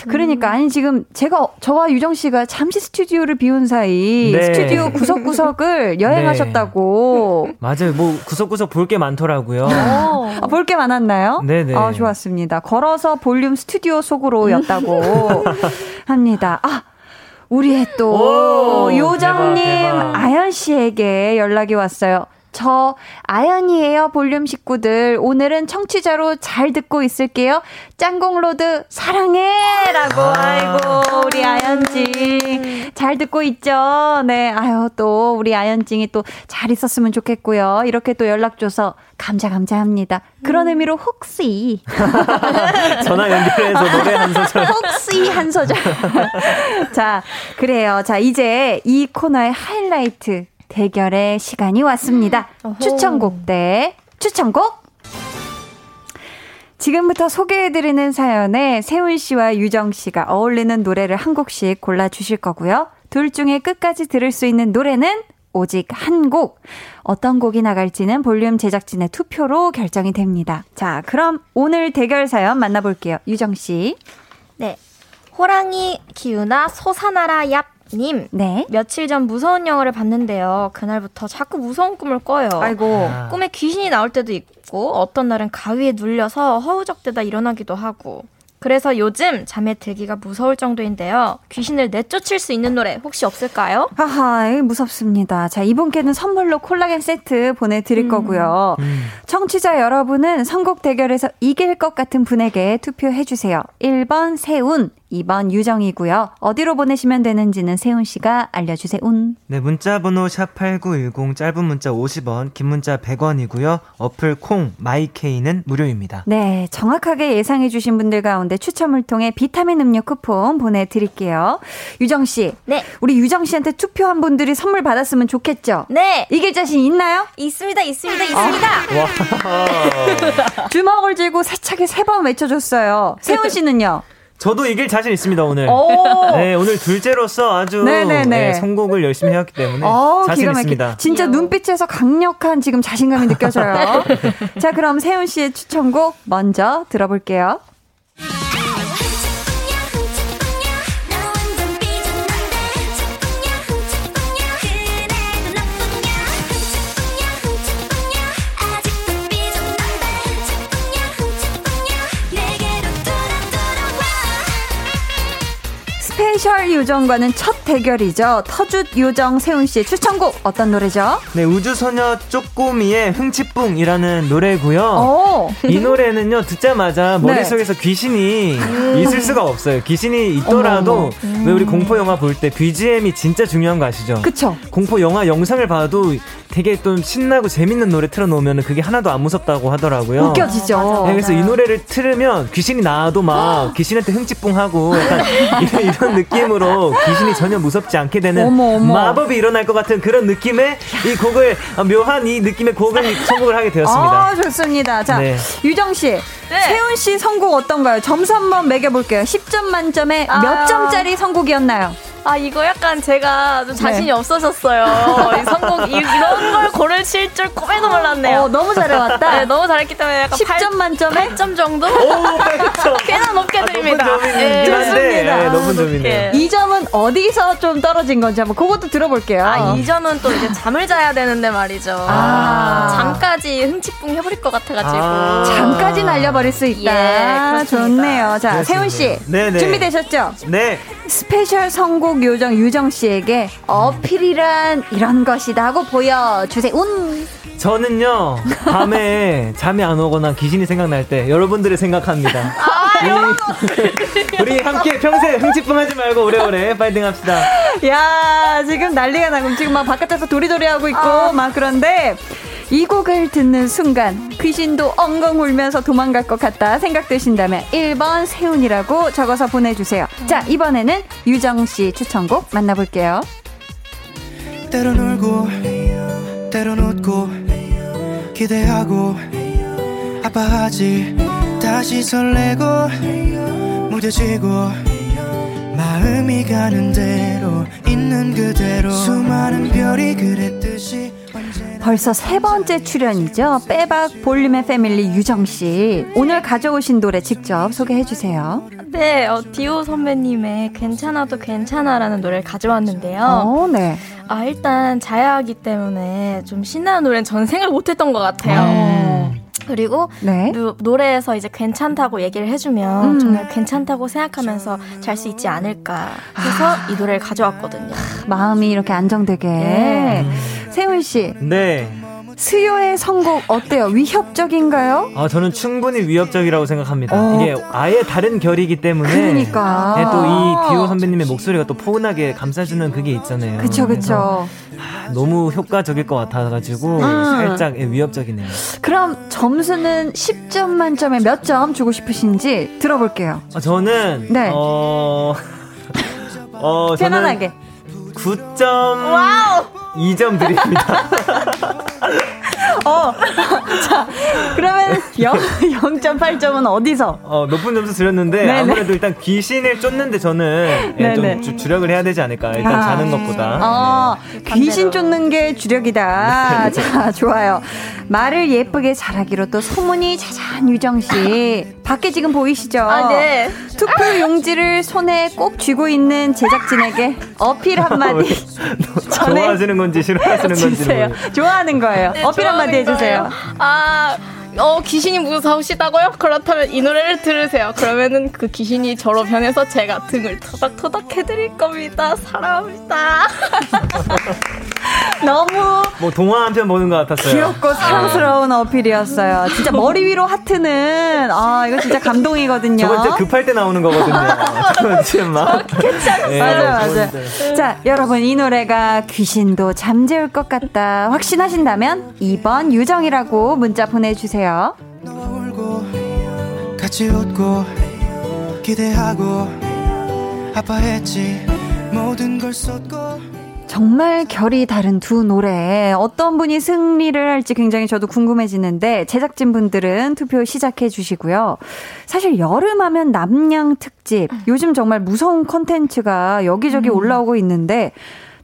그러니까, 아니, 지금 제가, 저와 유정 씨가 잠시 스튜디오를 비운 사이, 네. 스튜디오 구석구석을 <laughs> 여행하셨다고. 네. 맞아요. 뭐, 구석구석 볼 게 많더라고요. 아, 볼게 많았나요? 네네. 아, 좋았습니다. 걸어서 볼륨 스튜디오 속으로였다고 <laughs> 합니다. 아, 우리의 또 오, 요정님 대박, 대박. 아연 씨에게 연락이 왔어요. 저 아연이에요 볼륨 식구들. 오늘은 청취자로 잘 듣고 있을게요. 찐선곡road 사랑해 라고. 아. 아이고 우리 아연찡 잘 듣고 있죠? 네 아유 또 우리 아연찡이 또 잘 있었으면 좋겠고요. 이렇게 또 연락 줘서 감자 감자합니다. 그런 음. 의미로 혹시. <laughs> 전화 연결해서 노래 한 소절. <laughs> 혹시 한 소절. <laughs> 자 그래요. 자 이제 이 코너의 하이라이트 대결의 시간이 왔습니다. 추천곡 대 추천곡. 지금부터 소개해드리는 사연에 세훈 씨와 유정 씨가 어울리는 노래를 한 곡씩 골라주실 거고요. 둘 중에 끝까지 들을 수 있는 노래는 오직 한 곡. 어떤 곡이 나갈지는 볼륨 제작진의 투표로 결정이 됩니다. 자, 그럼 오늘 대결 사연 만나볼게요. 유정 씨. 네. 호랑이 기우나 소사나라 얍 님, 네. 며칠 전 무서운 영화를 봤는데요. 그날부터 자꾸 무서운 꿈을 꿔요. 아이고. 아. 꿈에 귀신이 나올 때도 있고, 어떤 날은 가위에 눌려서 허우적대다 일어나기도 하고. 그래서 요즘 잠에 들기가 무서울 정도인데요. 귀신을 내쫓을 수 있는 노래 혹시 없을까요? 하하, 무섭습니다. 자, 이분께는 선물로 콜라겐 세트 보내드릴 음. 거고요. 음. 청취자 여러분은 선곡 대결에서 이길 것 같은 분에게 투표해주세요. 1번 세운, 2번 유정이고요. 어디로 보내시면 되는지는 세훈 씨가 알려주세요. 네, 문자 번호 샵8910 짧은 문자 50원, 긴 문자 100원이고요. 어플 콩 마이케이는 무료입니다. 네, 정확하게 예상해 주신 분들 가운데 추첨을 통해 비타민 음료 쿠폰 보내 드릴게요. 유정 씨. 네. 우리 유정 씨한테 투표한 분들이 선물 받았으면 좋겠죠? 네. 이길 자신 있나요? 있습니다. 있습니다. 있습니다. 아. <laughs> 주먹을 쥐고 세차게 세 번 외쳐줬어요. 세훈 씨는요? 저도 이길 자신 있습니다 오늘. 네 오늘 둘째로서 아주 네, 선곡을 열심히 해왔기 때문에 오, 자신 있습니다. 진짜 눈빛에서 강력한 지금 자신감이 느껴져요. <laughs> 자 그럼 세훈 씨의 추천곡 먼저 들어볼게요. special 요정과는 첫 대결이죠. 터줏 요정 세훈 씨의 추천곡 어떤 노래죠? 네, 우주소녀 쪼꼬미의 흥치뿡이라는 노래고요. 오. 이 노래는요 듣자마자 네. 머릿속에서 네. 귀신이 음. 있을 수가 없어요. 귀신이 있더라도 음. 왜 우리 공포 영화 볼 때 BGM이 진짜 중요한 거 아시죠? 그쵸. 공포 영화 영상을 봐도 되게 좀 신나고 재밌는 노래 틀어놓으면 그게 하나도 안 무섭다고 하더라고요. 웃겨지죠. 네, 그래서 이 노래를 틀으면 귀신이 나와도 막 귀신한테 흥치뿡하고 약간 <laughs> 이런, 이런 느낌으로 귀신이 전혀 무섭지 않게 되는 어머, 어머. 마법이 일어날 것 같은 그런 느낌의 이 곡을 묘한 이 느낌의 곡을 선곡을 하게 되었습니다. 아, 좋습니다. 자, 네. 유정 씨. 네. 세훈 씨 선곡 어떤가요? 점수 한번 매겨볼게요. 10점 만점에 아... 몇 점짜리 선곡이었나요? 아 이거 약간 제가 좀 자신이 네. 없어졌어요. 성공 이, 런 걸 고를 칠 줄 꿈에도 몰랐네요. 어, 너무 잘해왔다. 네, 너무 잘했기 때문에 약간 10점 8, 만점에 8점 정도? 오, 꽤나 높게 아, 드립니다. 네, 좋습니다. 네, 높은 점이네요. 이 점은 어디서 좀 떨어진 건지 한번 그것도 들어볼게요. 아, 이 점은 또 이제 잠을 자야 되는데 말이죠. 아. 잠까지 흥칫뿡 해버릴 것 같아가지고. 아. 잠까지 날려버릴 수 있다. 예, 좋네요. 자, 세훈 씨. 네네. 준비되셨죠? 네. special 선곡 요정 유정 씨에게 어필이란 이런 것이다 하고 보여주세요. 운. 저는요 밤에 <laughs> 잠이 안 오거나 귀신이 생각날 때 여러분들을 생각합니다. 아, 우리, <laughs> 우리 함께 평생 흥칫뿡하지 말고 오래오래 파이팅합시다. 야 지금 난리가 나고 지금 막 바깥에서 도리도리 하고 있고 아. 막 그런데 이 곡을 듣는 순간 귀신도 엉엉 울면서 도망갈 것 같다 생각되신다면 1번 세운이라고 적어서 보내주세요. 자 이번에는 유정 씨 추천곡 만나볼게요. 때론 울고 때론 웃고 기대하고 아파하지 다시 설레고 무뎌지고 마음이 가는 대로 있는 그대로 수많은 별이 그랬듯이 벌써 세 번째 출연이죠. 빼박 볼륨의 패밀리 유정 씨. 오늘 가져오신 노래 직접 소개해 주세요. 네, 어, 디오 선배님의 괜찮아도 괜찮아라는 노래를 가져왔는데요. 어, 네. 아, 일단 자야하기 때문에 좀 신나는 노래는 전 생각 못 했던 것 같아요. 어. 그리고 네. 노, 노래에서 이제 괜찮다고 얘기를 해주면 음. 정말 괜찮다고 생각하면서 잘 수 있지 않을까 해서 아. 이 노래를 가져왔거든요. 마음이 이렇게 안정되게. 네. 세훈 씨. 네. 수요의 선곡 어때요? 위협적인가요? 아, 저는 충분히 위협적이라고 생각합니다. 어. 이게 아예 다른 결이기 때문에. 그러니까. 네, 또이 디오 선배님의 목소리가 또 포근하게 감싸주는 그게 있잖아요. 그쵸, 그쵸. 아, 너무 효과적일 것 같아가지고 음. 살짝 위협적이네요. 그럼 점수는 10점 만점에 몇 점 주고 싶으신지 들어볼게요. 아, 저는. 네. 어. <laughs> 어, 편안하게. 9.2점 드립니다. <laughs> <laughs> 어. <laughs> 자, 그러면 0, 0.8점은 어디서? 어, 높은 점수 드렸는데 네네. 아무래도 일단 귀신을 쫓는데 저는 예, 좀 주, 주력을 해야 되지 않을까. 일단 아. 자는 것보다. 어, 네. 귀신 쫓는 게 주력이다. <laughs> 네. 자, 좋아요. 말을 예쁘게 잘하기로 또 소문이 자잔 유정 씨. 밖에 지금 보이시죠? 아, 네. 투표 용지를 손에 꼭 쥐고 있는 제작진에게 어필 한마디. 좋아하시는 건지 싫어하시는 건지. 좋아하는 거예요. 네, 어필 한마디 해주세요. 아, 어, 귀신이 무서우시다고요? 그렇다면 이 노래를 들으세요. 그러면은 그 귀신이 저로 변해서 제가 등을 토닥토닥 해드릴 겁니다. 사랑합니다. <laughs> 너무 뭐 동화 한 편 보는 것 같았어요. 귀엽고 사랑스러운 어필이었어요. 진짜 머리 위로 하트는 아 이거 진짜 감동이거든요. 저건 진짜 급할 때 나오는 거거든요. <laughs> 저건 <laughs> 지금 막 괜찮았어요. 네, 맞아 맞아. 자 여러분 이 노래가 귀신도 잠재울 것 같다 확신하신다면 2번 유정이라고 문자 보내주세요. 같이 웃고 기대하고 아파했지 모든 걸 쏟고 정말 결이 다른 두 노래. 어떤 분이 승리를 할지 굉장히 저도 궁금해지는데, 제작진 분들은 투표 시작해 주시고요. 사실 여름하면 남양 특집, 요즘 정말 무서운 컨텐츠가 여기저기 음. 올라오고 있는데,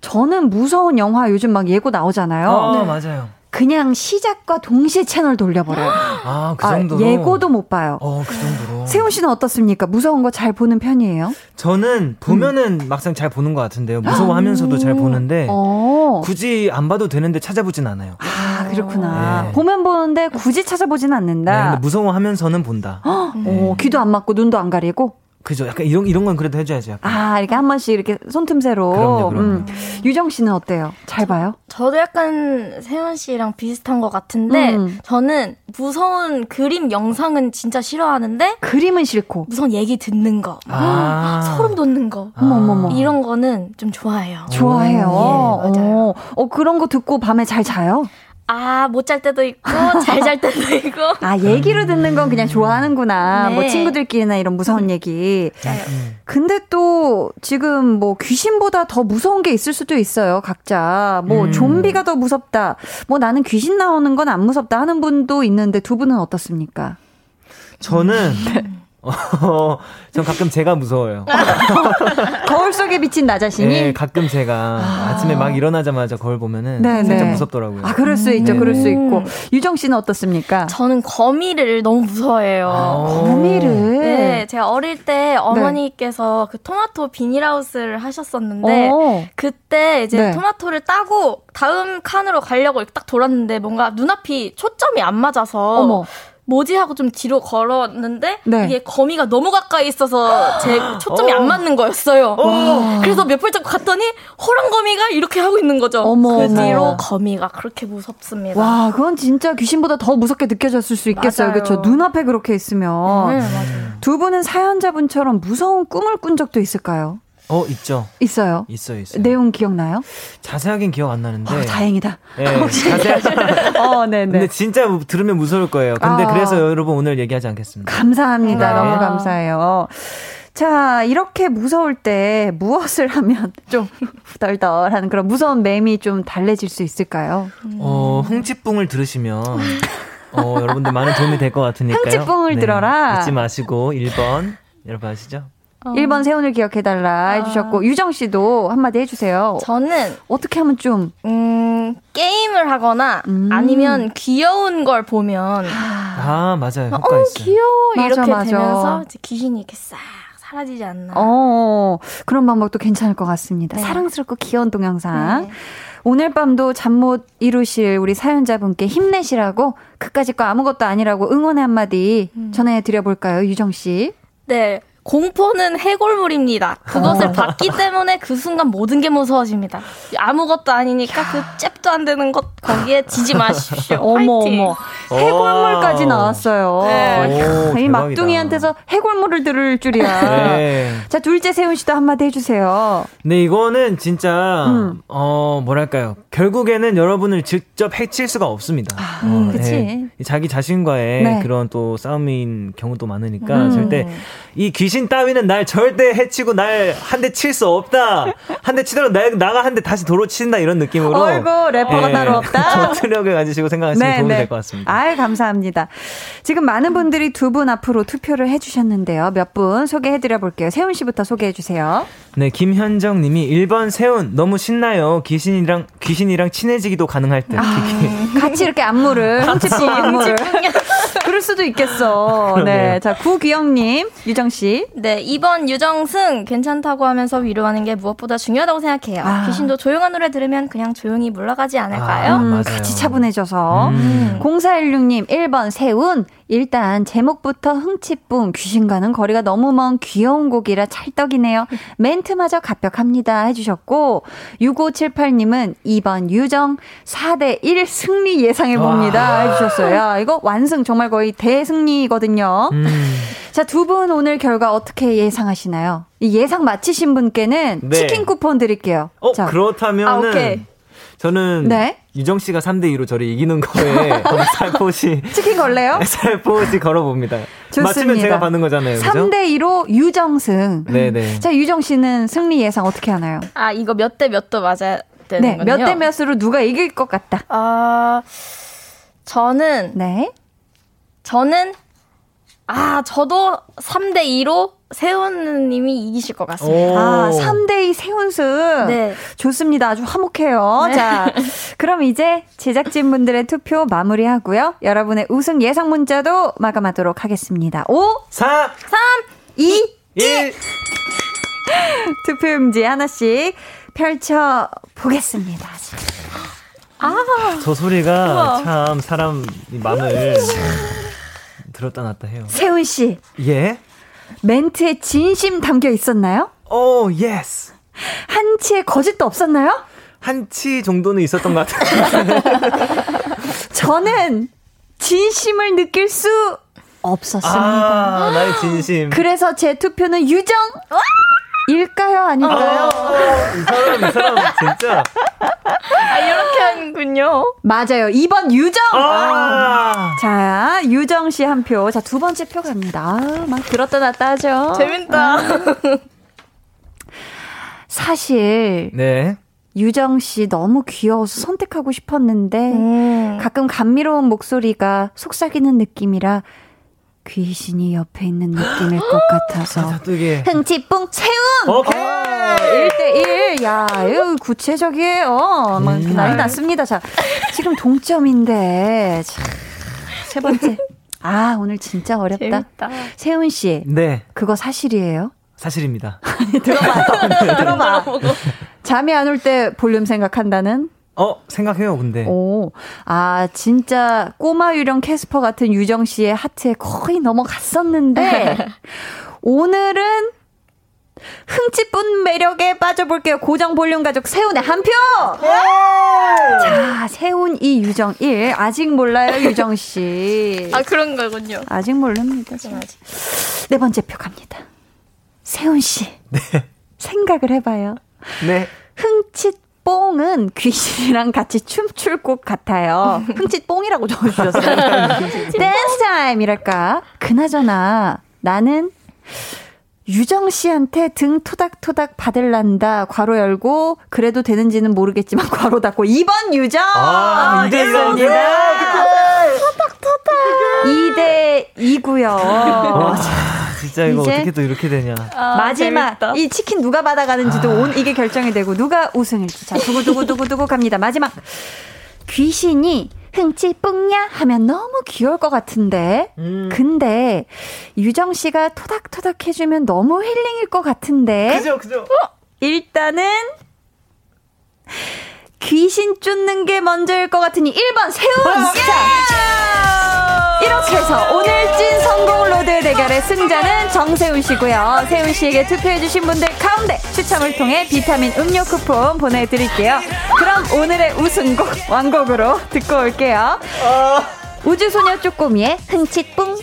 저는 무서운 영화 요즘 막 예고 나오잖아요. 어, 네. 맞아요. 그냥 시작과 동시에 채널 돌려버려요. <gasps> 아, 그 정도로? 아, 예고도 못 봐요. 어, 그 정도로. 세훈 씨는 어떻습니까? 무서운 거 잘 보는 편이에요? 저는 보면은 음. 막상 잘 보는 것 같은데요. 무서워하면서도 잘 보는데 어. 굳이 안 봐도 되는데 찾아보진 않아요. 아, 그렇구나. 네. 보면 보는데 굳이 찾아보진 않는다. 네, 무서워하면서는 본다. 네. <gasps> 어, 귀도 안 맞고 눈도 안 가리고? 그죠. 약간 이런 이런 건 그래도 해줘야죠. 약간. 아 이렇게 한 번씩 이렇게 손틈새로. 그럼요, 그럼요. 음. 유정 씨는 어때요? 잘 봐요? 저도 약간 세원 씨랑 비슷한 것 같은데 음. 저는 무서운 그림 영상은 진짜 싫어하는데 그림은 싫고 무서운 얘기 듣는 거, 아. <gasps> 소름 돋는 거, 아. 이런 거는 좀 좋아해요. 좋아해요. 오. 예, 맞아요. 어, 그런 거 듣고 밤에 잘 자요? 아, 못 잘 때도 있고, 잘 잘 때도 <laughs> 있고. 아, 얘기로 듣는 건 그냥 좋아하는구나. 네. 뭐 친구들끼리나 이런 무서운 얘기. 맞아요. 근데 또 지금 뭐 귀신보다 더 무서운 게 있을 수도 있어요, 각자. 뭐 음. 좀비가 더 무섭다. 뭐 나는 귀신 나오는 건 안 무섭다 하는 분도 있는데 두 분은 어떻습니까? 저는 어, 전 가끔 제가 무서워요. <laughs> 거울 속에 비친 나 자신이? 네, 가끔 제가 아. 침에막 일어나자마자 거울 보면은 네, 진짜 네. 무섭더라고요. 아, 그럴 수 있죠. 네. 그럴 수 있고. 유정 씨는 어떻습니까? 저는 거미를 너무 무서워해요. 아, 거미를? 네, 제가 어릴 때 어머니께서 그 토마토 비닐하우스를 하셨었는데 오. 그때 이제 네. 토마토를 따고 다음 칸으로 가려고 딱 돌았는데 뭔가 눈앞이 초점이 안 맞아서 어머. 뭐지 하고 좀 뒤로 걸었는데 네. 이게 거미가 너무 가까이 있어서 제 <gasps> 초점이 어. 안 맞는 거였어요. 어. 그래서 몇 발짝 갔더니 호랑 거미가 이렇게 하고 있는 거죠. 어머, 그 뒤로 어머. 거미가 그렇게 무섭습니다. 와, 그건 진짜 귀신보다 더 무섭게 느껴졌을 수 있겠어요. 그렇죠? 눈앞에 그렇게 있으면. 네, 두 분은 사연자분처럼 무서운 꿈을 꾼 적도 있을까요? 어, 있죠. 있어요? 있어요, 있어요. 내용 기억나요? 자세하긴 기억 안 나는데. 어, 다행이다. <laughs> 네, 자세하게. <laughs> 어, 네네. 근데 진짜 들으면 무서울 거예요. 근데 아. 그래서 여러분 오늘 얘기하지 않겠습니다. 감사합니다. 네. 너무 감사해요. 자, 이렇게 무서울 때 무엇을 하면 <laughs> 좀 후덜덜하는 그런 무서운 맴이 좀 달래질 수 있을까요? 어, 흥칫뿡을 들으시면 어, 여러분들 많은 도움이 될 것 같으니까요. 흥칫뿡을 네, 들어라. 잊지 마시고 1번 여러분 아시죠? 어. 1번 세훈을 기억해달라 아. 해주셨고, 유정 씨도 한마디 해주세요. 저는, 어떻게 하면 좀, 음, 게임을 하거나, 음. 아니면 귀여운 걸 보면, 아, 맞아요. 효과 어, 있어요. 귀여워. 맞아, 이렇게 맞아. 되면서 귀신이 이렇게 싹 사라지지 않나. 어, 그런 방법도 괜찮을 것 같습니다. 네. 사랑스럽고 귀여운 동영상. 네. 오늘 밤도 잠 못 이루실 우리 사연자분께 힘내시라고 그까짓 거 아무것도 아니라고 응원의 한마디 음. 전해드려볼까요, 유정 씨? 네. 공포는 해골물입니다. 그것을 어. <laughs> 봤기 때문에 그 순간 모든 게 무서워집니다. 아무것도 아니니까 그 잽도 안 되는 것 거기에 지지 마십시오. <laughs> 어머 파이팅. 어머 해골물까지 나왔어요. 네. 오, 이 막둥이한테서 해골물을 들을 줄이야. <laughs> 네. 자 둘째 세훈 씨도 한마디 해주세요. 네 이거는 진짜 음. 어 뭐랄까요 결국에는 여러분을 직접 해칠 수가 없습니다. 아, 어, 그치. 네. 자기 자신과의 네. 그런 또 싸움인 경우도 많으니까 음. 절대 이 귀. 귀신 따위는 날 절대 해치고 날 한 대 칠 수 없다. 한 대 치더라도 나, 나가 한 대 다시 도로 친다 이런 느낌으로. 어이구 래퍼가 예, 따로 없다. <laughs> 전투력을 가지시고 생각하시면 네, 도움이 네. 될것 같습니다. 아유 감사합니다. 지금 많은 분들이 두 분 앞으로 투표를 해주셨는데요. 몇 분 소개해드려 볼게요. 세훈 씨부터 소개해 주세요. 네, 김현정 님이 1번 세훈 너무 신나요. 귀신이랑 귀신이랑 친해지기도 가능할 듯. 아, 같이 이렇게 안무를 훔치고 안무를. 그럴 수도 있겠어. <laughs> 네. 자, 구기영 님, 유정 씨. 네, 2번 유정승 괜찮다고 하면서 위로하는 게 무엇보다 중요하다고 생각해요. 아. 귀신도 조용한 노래 들으면 그냥 조용히 물러가지 않을까요? 아, 음, 같이 차분해져서. 음. 0416님 1번 세운 일단 제목부터 흥칫뿡 귀신과는 거리가 너무 먼 귀여운 곡이라 찰떡이네요. 멘트마저 갑벽합니다 해주셨고 6578님은 2번 유정 4대 1 승리 예상해봅니다 해주셨어요. 야, 이거 완승 정말 거의 대승리거든요. 음. 자, 두 분 오늘 결과 어떻게 예상하시나요? 이 예상 맞히신 분께는 네. 치킨 쿠폰 드릴게요. 어, 자. 그렇다면은 아, 저는 네? 유정 씨가 3대 2로 저를 이기는 거에 <laughs> 살포시 치킨 걸래요? <laughs> 살포시 걸어봅니다. 좋습니다. 맞추면 제가 받는 거잖아요. 그죠? 3대 2로 유정승. 네네. 자 유정 씨는 승리 예상 어떻게 하나요? 아 이거 몇 대 몇 도 맞아야 되는 네, 몇 대 몇으로 누가 이길 것 같다. 아 저는 네. 저는 아 저도 3대 2로 세훈님이 이기실 것 같습니다. 아, 3대2 세훈승. 네. 좋습니다. 아주 화목해요. 네. 자, 그럼 이제 제작진분들의 투표 마무리하고요. 여러분의 우승 예상 문자도 마감하도록 하겠습니다. 5, 4, 3, 2, 1. 투표용지 하나씩 펼쳐 보겠습니다. 아, 저 소리가 우와. 참 사람 마음을 <laughs> 들었다 놨다 해요. 세훈 씨. 예? 멘트에 진심 담겨 있었나요? 오, oh, yes. 한치의 거짓도 없었나요? 한치 정도는 있었던 것 같아요. <laughs> 저는 진심을 느낄 수 없었습니다. 아, 나의 진심. 그래서 제 투표는 유정. 일까요? 아닐까요? 아, 이 사람, 이 사람, 진짜. 아, 이렇게 하는군요. 맞아요. 2번 유정! 아~ 자, 유정 씨 한 표. 자, 두 번째 표 갑니다. 아, 막 들었다 놨다 하죠. 재밌다. 아. 사실. 네. 유정 씨 너무 귀여워서 선택하고 싶었는데, 음. 가끔 감미로운 목소리가 속삭이는 느낌이라 귀신이 옆에 있는 느낌일 것 같아서. 흥치뿡 세운! 오케이! 어, 1대1. 야, 이거 구체적이에요. 막 음. 난리 났습니다. 자, 지금 동점인데. 자, 세 번째. 아, 오늘 진짜 어렵다. 재밌다. 세훈 씨. 네. 그거 사실이에요? 사실입니다. 들어봐. <laughs> 들어봐. 잠이 안 올 때 볼륨 생각한다는? 어, 생각해요, 근데. 오, 아, 진짜 꼬마 유령 캐스퍼 같은 유정 씨의 하트에 거의 넘어갔었는데, <laughs> 오늘은 흥칫뿡 매력에 빠져볼게요. 고정 볼륨 가족 세훈의 한 표! 자, 세훈 이 유정 1. 아직 몰라요, 유정 씨. 아, 그런 거군요. 아직 모릅니다. 아직. 네 번째 표 갑니다. 세훈 씨. 네. 생각을 해봐요. 네. 흥칫 뽕은 귀신이랑 같이 춤출 것 같아요. <laughs> 흥칫 뽕이라고 적어주셨어요. 댄스 타임이랄까. 그나저나 나는 유정 씨한테 등 토닥토닥 받을란다. 괄호 열고 그래도 되는지는 모르겠지만 괄호 닫고 2번 유정. 아, 2대 1입니다. 토닥토닥. 2대 2고요. 진짜 이거 어떻게 또 이렇게 되냐. 아, 마지막 재밌다. 이 치킨 누가 받아가는지도 아. 온 이게 결정이 되고 누가 우승일지. 자, 두고 두고 두고 두고 갑니다. 마지막 귀신이 흥치 뿡냐 하면 너무 귀여울 것 같은데. 음. 근데 유정 씨가 토닥토닥 해주면 너무 힐링일 것 같은데. 그죠, 그죠. 어? 일단은 귀신 쫓는 게 먼저일 것 같으니 1번 세훈! 자, 이렇게 해서 오늘 찐 선곡 road 대결의 승자는 정세훈 씨고요. 세훈 씨에게 투표해주신 분들 가운데 추첨을 통해 비타민 음료 쿠폰 보내드릴게요. 그럼 오늘의 우승곡 완곡으로 듣고 올게요. 어. 우주소녀 쪼꼬미의 흥칫뿡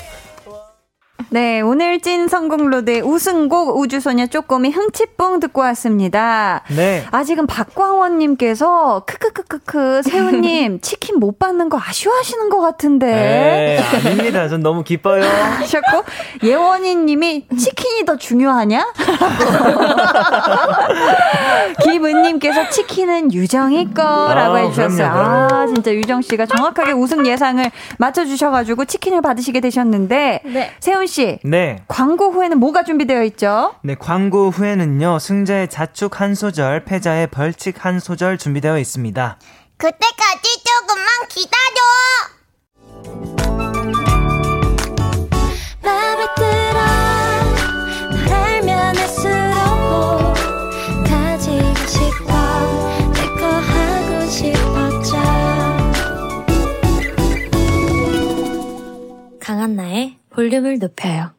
네, 오늘 찐 선곡road의 우승곡 우주소녀 쪼꼬미 흥치뿡 듣고 왔습니다. 네. 아직은 박광원님께서 크크크크크 세훈님 <laughs> 치킨 못 받는 거 아쉬워하시는 것 같은데. 네, 아닙니다. 전 너무 기뻐요. 하셨고 예원이님이 치킨이 더 중요하냐? <laughs> 김은님께서 치킨은 유정이 거라고 아, 해주셨어요. 그럼요, 그럼요. 아 진짜 유정 씨가 정확하게 우승 예상을 맞춰주셔가지고 치킨을 받으시게 되셨는데 네. 세훈 씨. 씨. 네. 광고 후에는 뭐가 준비되어 있죠? 네, 광고 후에는요. 승자의 자축 한 소절, 패자의 벌칙 한 소절 준비되어 있습니다. 그때까지 조금만 기다려. 강한 나의 볼륨을 높여요.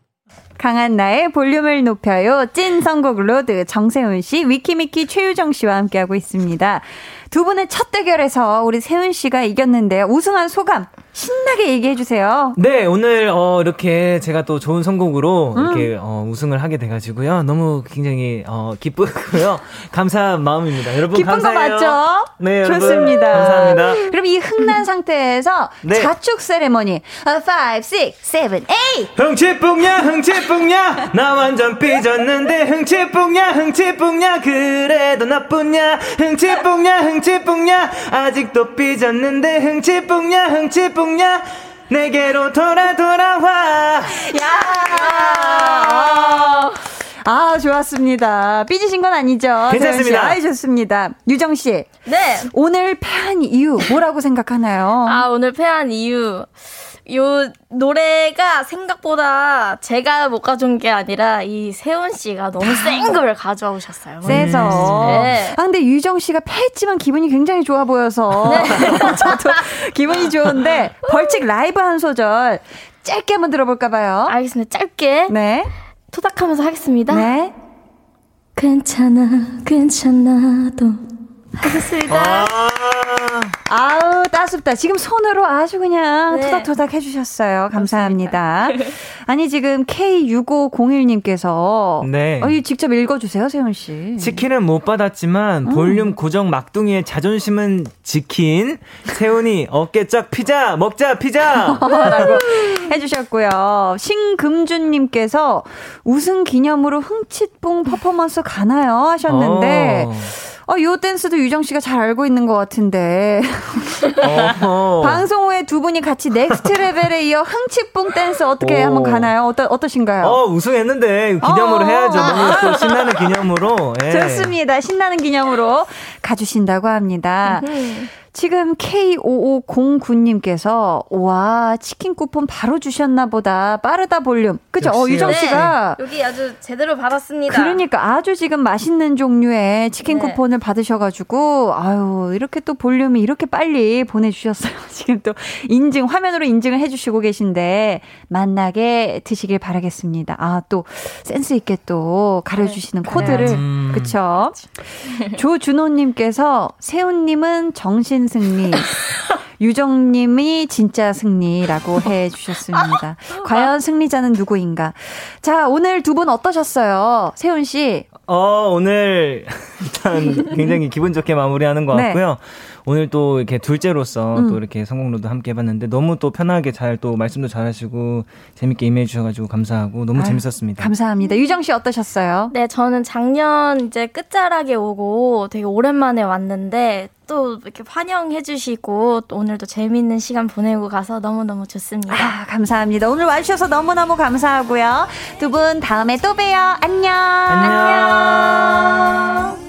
강한 나의 볼륨을 높여요. 찐 선곡 로드 정세훈 씨, 위키미키 최유정 씨와 함께하고 있습니다. 두 분의 첫 대결에서 우리 세훈 씨가 이겼는데요. 우승한 소감 신나게 얘기해 주세요. 네, 오늘 어 이렇게 제가 또 좋은 선곡으로 음. 이렇게 어 우승을 하게 돼 가지고요. 너무 굉장히 어 기쁘고요. <laughs> 감사한 마음입니다. 여러분 기쁜 감사해요. 거 맞죠? 네, 좋습니다. 감사합니다. 그럼 이 흥난 상태에서 네. 자축 세레머니 5 6 7 8 흥치뿡냐 흥치뿡냐 나 완전 삐졌는데 흥치뿡냐 흥치뿡냐 그래도 나쁘냐 흥치뿡냐 흥치뿡냐 아직도 삐졌는데 흥치뿡냐 흥치뿡냐 냐 내게로 돌아 돌아와. 야. 아, 좋았습니다. 삐지신 건 아니죠? 괜찮습니다. 아, 좋습니다. 유정 씨. 네. 오늘 패한 이유 뭐라고 생각하나요? 아, 오늘 패한 이유. 요 노래가 생각보다 제가 못 가져온 게 아니라 이 세훈 씨가 너무 센 걸 가져와 오셨어요. 세서. 네. 아 근데 유정 씨가 패했지만 기분이 굉장히 좋아 보여서 네. <laughs> 저도 기분이 좋은데 벌칙 라이브 한 소절 짧게 한번 들어볼까 봐요. 알겠습니다. 짧게. 네. 토닥하면서 하겠습니다. 네. 괜찮아, 괜찮아도 하겠습니다. 아 우 따숩다. 지금 손으로 아주 그냥 네. 토닥토닥 해주셨어요. 감사합니다. 아니 지금 K6501님께서 네. 어, 직접 읽어주세요, 세훈 씨. 치킨은 못 받았지만 음. 볼륨 고정 막둥이의 자존심은 지킨 세훈이 어깨 쫙 피자 먹자 피자 라고 <laughs> 해주셨고요. 신금준님께서 우승 기념으로 흥칫뿡 퍼포먼스 가나요 하셨는데. 어. 어, 요 댄스도 유정 씨가 잘 알고 있는 것 같은데. <laughs> 방송 후에 두 분이 같이 Next Level에 이어 흥칫뿡 댄스 어떻게 오. 한번 가나요? 어떠, 어떠신가요? 어, 우승했는데 기념으로 어. 해야죠. 너무 <laughs> 또 신나는 기념으로. 예. 좋습니다. 신나는 기념으로 가주신다고 합니다. 지금 K5509님께서, 와, 치킨 쿠폰 바로 주셨나 보다. 빠르다 볼륨. 그죠? 어, 유정 씨가. 네, 여기 아주 제대로 받았습니다. 그러니까 아주 지금 맛있는 종류의 치킨 네. 쿠폰을 받으셔가지고, 아유, 이렇게 또 볼륨이 이렇게 빨리 보내주셨어요. <laughs> 지금 또 인증, 화면으로 인증을 해주시고 계신데, 만나게 드시길 바라겠습니다. 아, 또 센스있게 또 가려주시는 네. 코드를. 음. 그쵸? 조준호님께서, 세훈님은 정신 신 승리. <laughs> 유정님이 진짜 승리라고 <laughs> 해 주셨습니다. 과연 승리자는 누구인가? 자, 오늘 두 분 어떠셨어요? 세훈 씨. 어, 오늘 <laughs> 일단 굉장히 기분 좋게 마무리하는 것 네. 같고요. 오늘 또 이렇게 둘째로서 음. 또 이렇게 성공로도 함께 해봤는데 너무 또 편하게 잘 또 말씀도 잘하시고 재밌게 임해 주셔가지고 감사하고 너무 아유, 재밌었습니다. 감사합니다. 유정 씨 어떠셨어요? 네, 저는 작년 이제 끝자락에 오고 되게 오랜만에 왔는데 또 이렇게 환영해 주시고 또 오늘도 재밌는 시간 보내고 가서 너무너무 좋습니다. 아, 감사합니다. 오늘 와주셔서 너무너무 감사하고요. 두 분 다음에 또 봬요. 안녕. 안녕. 안녕.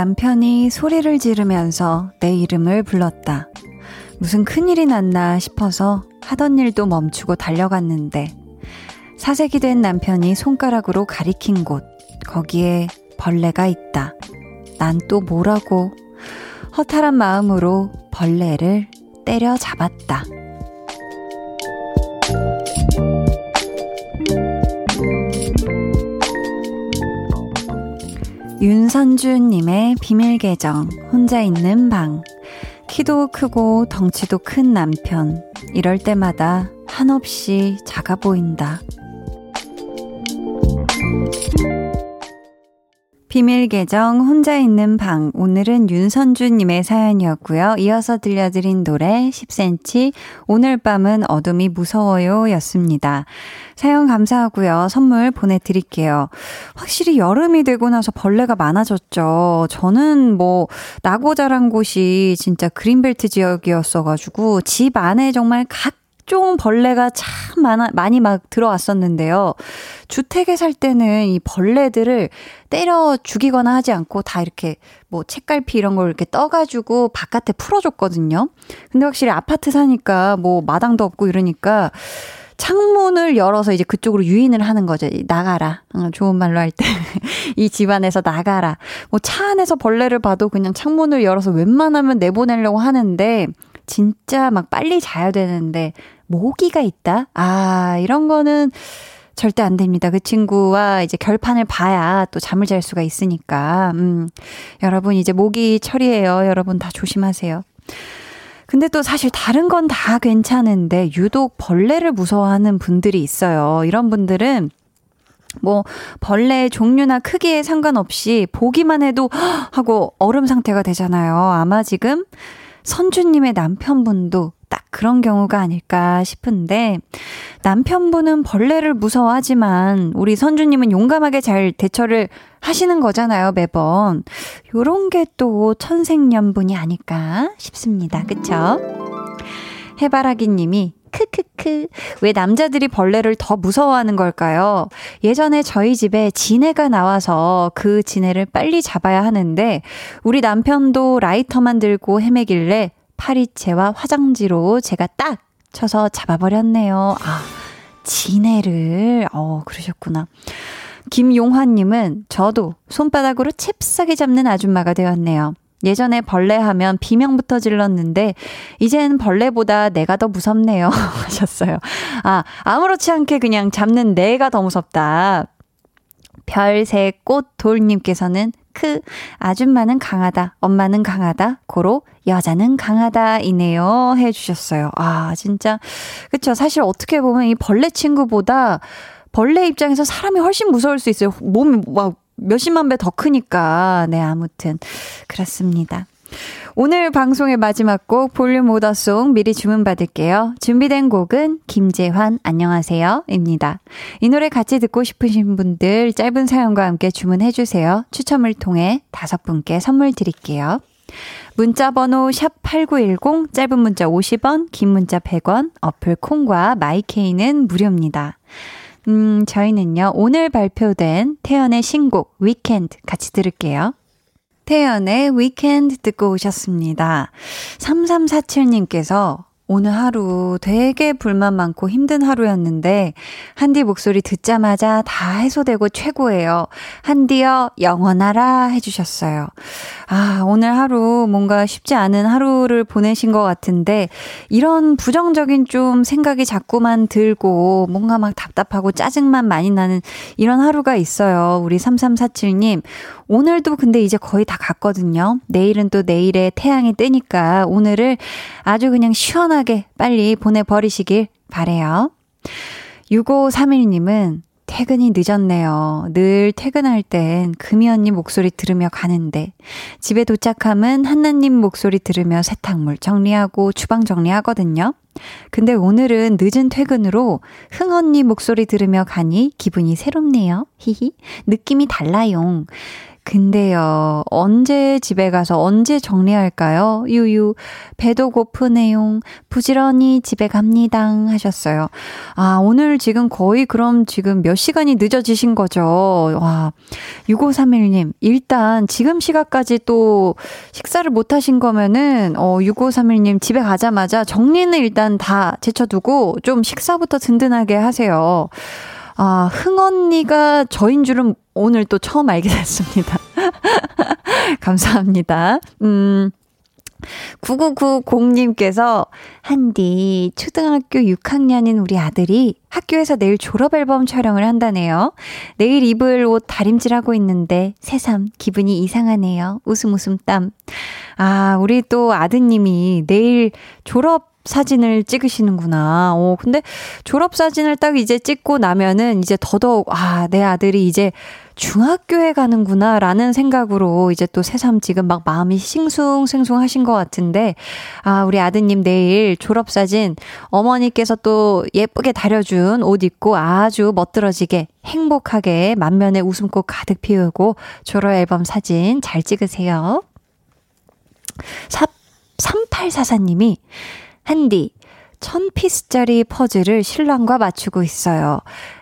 남편이 소리를 지르면서 내 이름을 불렀다. 무슨 큰일이 났나 싶어서 하던 일도 멈추고 달려갔는데 사색이 된 남편이 손가락으로 가리킨 곳, 거기에 벌레가 있다. 난 또 뭐라고 허탈한 마음으로 벌레를 때려 잡았다. 윤선주님의 비밀 계정, 혼자 있는 방. 키도 크고 덩치도 큰 남편. 이럴 때마다 한없이 작아 보인다. 비밀 계정 혼자 있는 방 오늘은 윤선주님의 사연이었고요. 이어서 들려드린 노래 10cm 오늘 밤은 어둠이 무서워요 였습니다. 사연 감사하고요. 선물 보내드릴게요. 확실히 여름이 되고 나서 벌레가 많아졌죠. 저는 뭐 나고 자란 곳이 진짜 그린벨트 지역이었어가지고 집 안에 정말 각 각종 벌레가 참 많아, 많이 막 들어왔었는데요. 주택에 살 때는 이 벌레들을 때려 죽이거나 하지 않고 다 이렇게 뭐 책갈피 이런 걸 이렇게 떠가지고 바깥에 풀어줬거든요. 근데 확실히 아파트 사니까 뭐 마당도 없고 이러니까 창문을 열어서 이제 그쪽으로 유인을 하는 거죠. 나가라. 어, 좋은 말로 할 때. <laughs> 이 집안에서 나가라. 뭐 차 안에서 벌레를 봐도 그냥 창문을 열어서 웬만하면 내보내려고 하는데 진짜 막 빨리 자야 되는데 모기가 있다? 아, 이런 거는 절대 안 됩니다. 그 친구와 이제 결판을 봐야 또 잠을 잘 수가 있으니까. 음, 여러분 이제 모기 처리해요. 여러분 다 조심하세요. 근데 또 사실 다른 건 다 괜찮은데 유독 벌레를 무서워하는 분들이 있어요. 이런 분들은 뭐 벌레의 종류나 크기에 상관없이 보기만 해도 하고 얼음 상태가 되잖아요. 아마 지금 선주님의 남편분도 딱 그런 경우가 아닐까 싶은데 남편분은 벌레를 무서워하지만 우리 선주님은 용감하게 잘 대처를 하시는 거잖아요, 매번. 요런 게 또 천생연분이 아닐까 싶습니다. 그쵸? 해바라기 님이 크크크. 왜 남자들이 벌레를 더 무서워하는 걸까요? 예전에 저희 집에 지네가 나와서 그 지네를 빨리 잡아야 하는데 우리 남편도 라이터만 들고 헤매길래 파리채와 화장지로 제가 딱 쳐서 잡아버렸네요. 아, 지네를. 어, 그러셨구나. 김용환님은 저도 손바닥으로 잽싸게 잡는 아줌마가 되었네요. 예전에 벌레 하면 비명부터 질렀는데, 이젠 벌레보다 내가 더 무섭네요. <laughs> 하셨어요. 아, 아무렇지 않게 그냥 잡는 내가 더 무섭다. 별새 꽃 돌님께서는 크, 아줌마는 강하다, 엄마는 강하다, 고로 여자는 강하다 이네요. 해주셨어요. 아, 진짜. 그쵸. 사실 어떻게 보면 이 벌레 친구보다 벌레 입장에서 사람이 훨씬 무서울 수 있어요. 몸이 막 몇십만 배 더 크니까. 네, 아무튼. 그렇습니다. 오늘 방송의 마지막 곡 볼륨 오더송 미리 주문받을게요. 준비된 곡은 김재환 안녕하세요 입니다. 이 노래 같이 듣고 싶으신 분들 짧은 사연과 함께 주문해주세요. 추첨을 통해 다섯 분께 선물 드릴게요. 문자 번호 샵8910 짧은 문자 50원 긴 문자 100원 어플 콩과 마이케이는 무료입니다. 음, 저희는요, 오늘 발표된 태연의 신곡, 위켄드 같이 들을게요. 태연의 위켄드 듣고 오셨습니다. 3347님께서 오늘 하루 되게 불만 많고 힘든 하루였는데 한디 목소리 듣자마자 다 해소되고 최고예요. 한디여 영원하라 해주셨어요. 아 오늘 하루 뭔가 쉽지 않은 하루를 보내신 것 같은데 이런 부정적인 좀 생각이 자꾸만 들고 뭔가 막 답답하고 짜증만 많이 나는 이런 하루가 있어요. 우리 3347님 오늘도 근데 이제 거의 다 갔거든요. 내일은 또 내일에 태양이 뜨니까 오늘을 아주 그냥 시원하게 빨리 보내버리시길 바래요. 6531님은 퇴근이 늦었네요. 늘 퇴근할 땐 금이 언니 목소리 들으며 가는데 집에 도착하면 한나님 목소리 들으며 세탁물 정리하고 주방 정리하거든요. 근데 오늘은 늦은 퇴근으로 흥 언니 목소리 들으며 가니 기분이 새롭네요. 히히. 느낌이 달라요. 근데요, 언제 집에 가서 언제 정리할까요? 유유, 배도 고프네요. 부지런히 집에 갑니다. 하셨어요. 아, 오늘 지금 거의 그럼 지금 몇 시간이 늦어지신 거죠? 와, 6531님, 일단 지금 시각까지 또 식사를 못 하신 거면은, 어, 6531님 집에 가자마자 정리는 일단 다 제쳐두고 좀 식사부터 든든하게 하세요. 아, 흥언니가 저인 줄은 오늘 또 처음 알게 됐습니다. <laughs> 감사합니다. 음. 9990님께서 한디 초등학교 6학년인 우리 아들이 학교에서 내일 졸업 앨범 촬영을 한다네요. 내일 입을 옷 다림질하고 있는데 새삼 기분이 이상하네요. 웃음 웃음 땀. 아, 우리 또 아드님이 내일 졸업 사진을 찍으시는구나. 오, 근데 졸업 사진을 딱 이제 찍고 나면은 이제 더더욱, 아, 내 아들이 이제 중학교에 가는구나, 라는 생각으로 이제 또 새삼 지금 막 마음이 싱숭생숭 하신 것 같은데, 아, 우리 아드님 내일 졸업사진 어머니께서 또 예쁘게 다려준 옷 입고 아주 멋들어지게 행복하게 만면에 웃음꽃 가득 피우고 졸업 앨범 사진 잘 찍으세요. 3844님이 한디, 천 피스짜리 퍼즐을 신랑과 맞추고 있어요.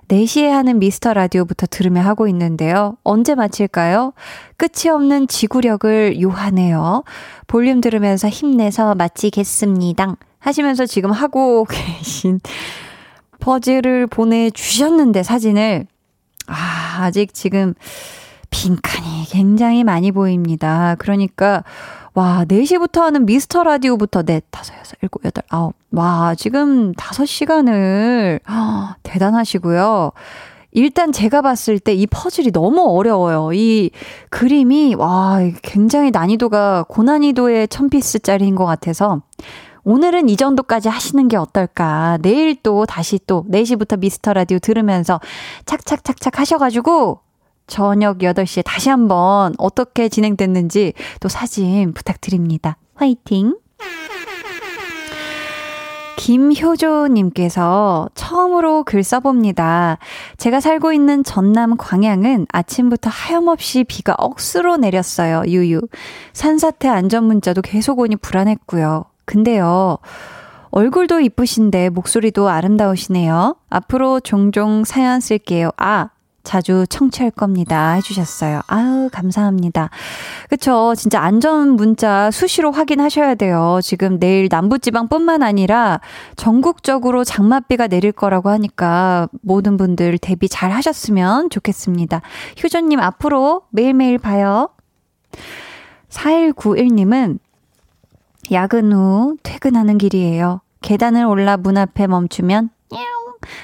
4시에 하는 미스터 라디오부터 들으며 하고 있는데요. 언제 마칠까요? 끝이 없는 지구력을 요하네요. 볼륨 들으면서 힘내서 마치겠습니다. 하시면서 지금 하고 <laughs> 계신 퍼즐을 보내주셨는데, 사진을. 아, 아직 지금 빈칸이 굉장히 많이 보입니다. 그러니까, 와, 4시부터 하는 미스터 라디오부터 넷, 다섯, 여섯, 일곱, 여덟, 아홉. 와, 지금 5시간을, 어, 대단하시고요. 일단 제가 봤을 때 이 퍼즐이 너무 어려워요. 이 그림이, 와, 굉장히 난이도가 고난이도의 천피스짜리인 것 같아서. 오늘은 이 정도까지 하시는 게 어떨까. 내일 또 다시 또 4시부터 미스터 라디오 들으면서 착착착착 하셔가지고 저녁 8시에 다시 한번 어떻게 진행됐는지 또 사진 부탁드립니다. 화이팅! 김효조님께서 처음으로 글 써봅니다. 제가 살고 있는 전남 광양은 아침부터 하염없이 비가 억수로 내렸어요. 유유. 산사태 안전 문자도 계속 오니 불안했고요. 근데요, 얼굴도 이쁘신데 목소리도 아름다우시네요. 앞으로 종종 사연 쓸게요. 아, 자주 청취할 겁니다. 해주셨어요. 아유, 감사합니다. 그쵸. 진짜 안전 문자 수시로 확인하셔야 돼요. 지금 내일 남부지방뿐만 아니라 전국적으로 장맛비가 내릴 거라고 하니까 모든 분들 대비 잘 하셨으면 좋겠습니다. 효전님 앞으로 매일매일 봐요. 4191님은 야근 후 퇴근하는 길이에요. 계단을 올라 문 앞에 멈추면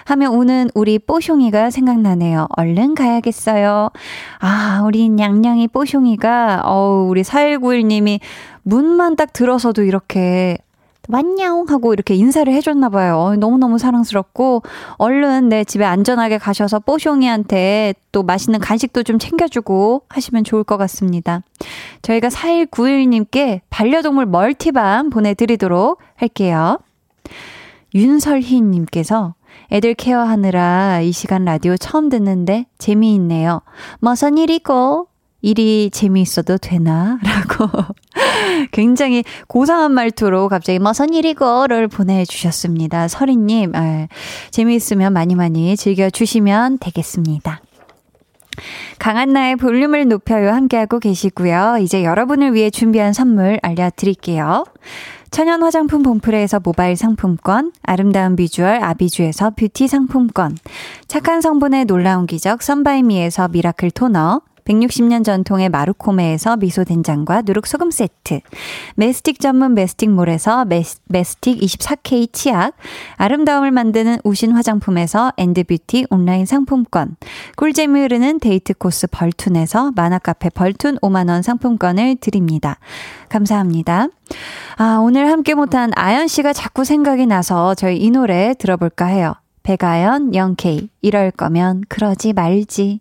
하며 우는 우리 뽀숑이가 생각나네요. 얼른 가야겠어요. 아, 우리 냥냥이 뽀숑이가, 어우, 우리 4191님이 문만 딱 들어서도 이렇게 완냐옹 하고 이렇게 인사를 해줬나 봐요. 너무너무 사랑스럽고 얼른 내 집에 안전하게 가셔서 뽀숑이한테 또 맛있는 간식도 좀 챙겨주고 하시면 좋을 것 같습니다. 저희가 4191님께 반려동물 멀티밤 보내드리도록 할게요. 윤설희님께서 애들 케어하느라 이 시간 라디오 처음 듣는데 재미있네요. 무슨 일이고? 일이 재미있어도 되나? <laughs> 라고 굉장히 고상한 말투로 갑자기 무슨 일이고를 보내주셨습니다. 설희님, 아, 재미있으면 많이 많이 즐겨주시면 되겠습니다. 강한나의 볼륨을 높여요 함께하고 계시고요. 이제 여러분을 위해 준비한 선물 알려드릴게요. 천연 화장품 봉프레에서 모바일 상품권, 아름다운 비주얼 아비주에서 뷰티 상품권, 착한 성분의 놀라운 기적 선바이미에서 미라클 토너, 160년 전통의 마루코메에서 미소된장과 누룩소금 세트, mastic 전문 메스틱몰에서 메스, 메스틱 24K 치약, 아름다움을 만드는 우신 화장품에서 엔드뷰티 온라인 상품권, 꿀잼이 흐르는 데이트 코스 벌툰에서 만화카페 벌툰 5만원 상품권을 드립니다. 감사합니다. 아, 오늘 함께 못한 아연 씨가 자꾸 생각이 나서 저희 이 노래 들어볼까 해요. 백아연, 영케이, 이럴 거면 그러지 말지.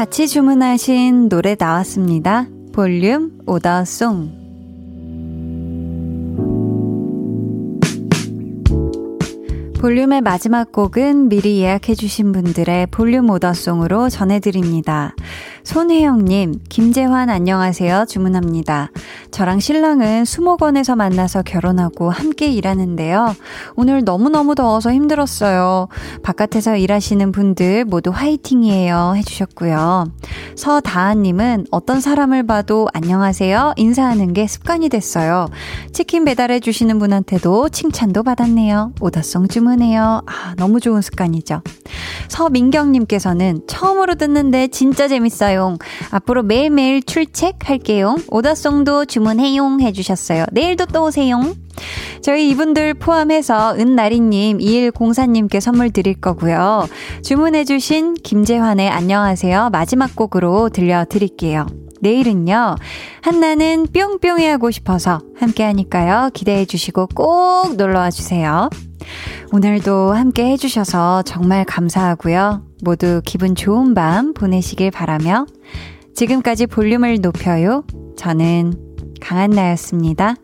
같이 주문하신 노래 나왔습니다. 볼륨 오더송. 볼륨의 마지막 곡은 미리 예약해주신 분들의 볼륨 오더송으로 전해드립니다. 손혜영님, 김재환 안녕하세요. 주문합니다. 저랑 신랑은 수목원에서 만나서 결혼하고 함께 일하는데요. 오늘 너무너무 더워서 힘들었어요. 바깥에서 일하시는 분들 모두 화이팅이에요. 해주셨고요. 서다한님은 어떤 사람을 봐도 안녕하세요. 인사하는 게 습관이 됐어요. 치킨 배달해주시는 분한테도 칭찬도 받았네요. 오더송 주문 해요. 아, 너무 좋은 습관이죠. 서민경님께서는 처음으로 듣는데 진짜 재밌어요. 앞으로 매일매일 출첵할게요. 오더송도 주문해용 해주셨어요. 내일도 또 오세요. 저희 이분들 포함해서 은나리님, 2104님께 선물 드릴 거고요. 주문해주신 김재환의 안녕하세요. 마지막 곡으로 들려드릴게요. 내일은요, 한나는 뿅뿅이 하고 싶어서 함께 하니까요. 기대해 주시고 꼭 놀러와 주세요. 오늘도 함께 해주셔서 정말 감사하고요. 모두 기분 좋은 밤 보내시길 바라며 지금까지 볼륨을 높여요. 저는 강한나였습니다.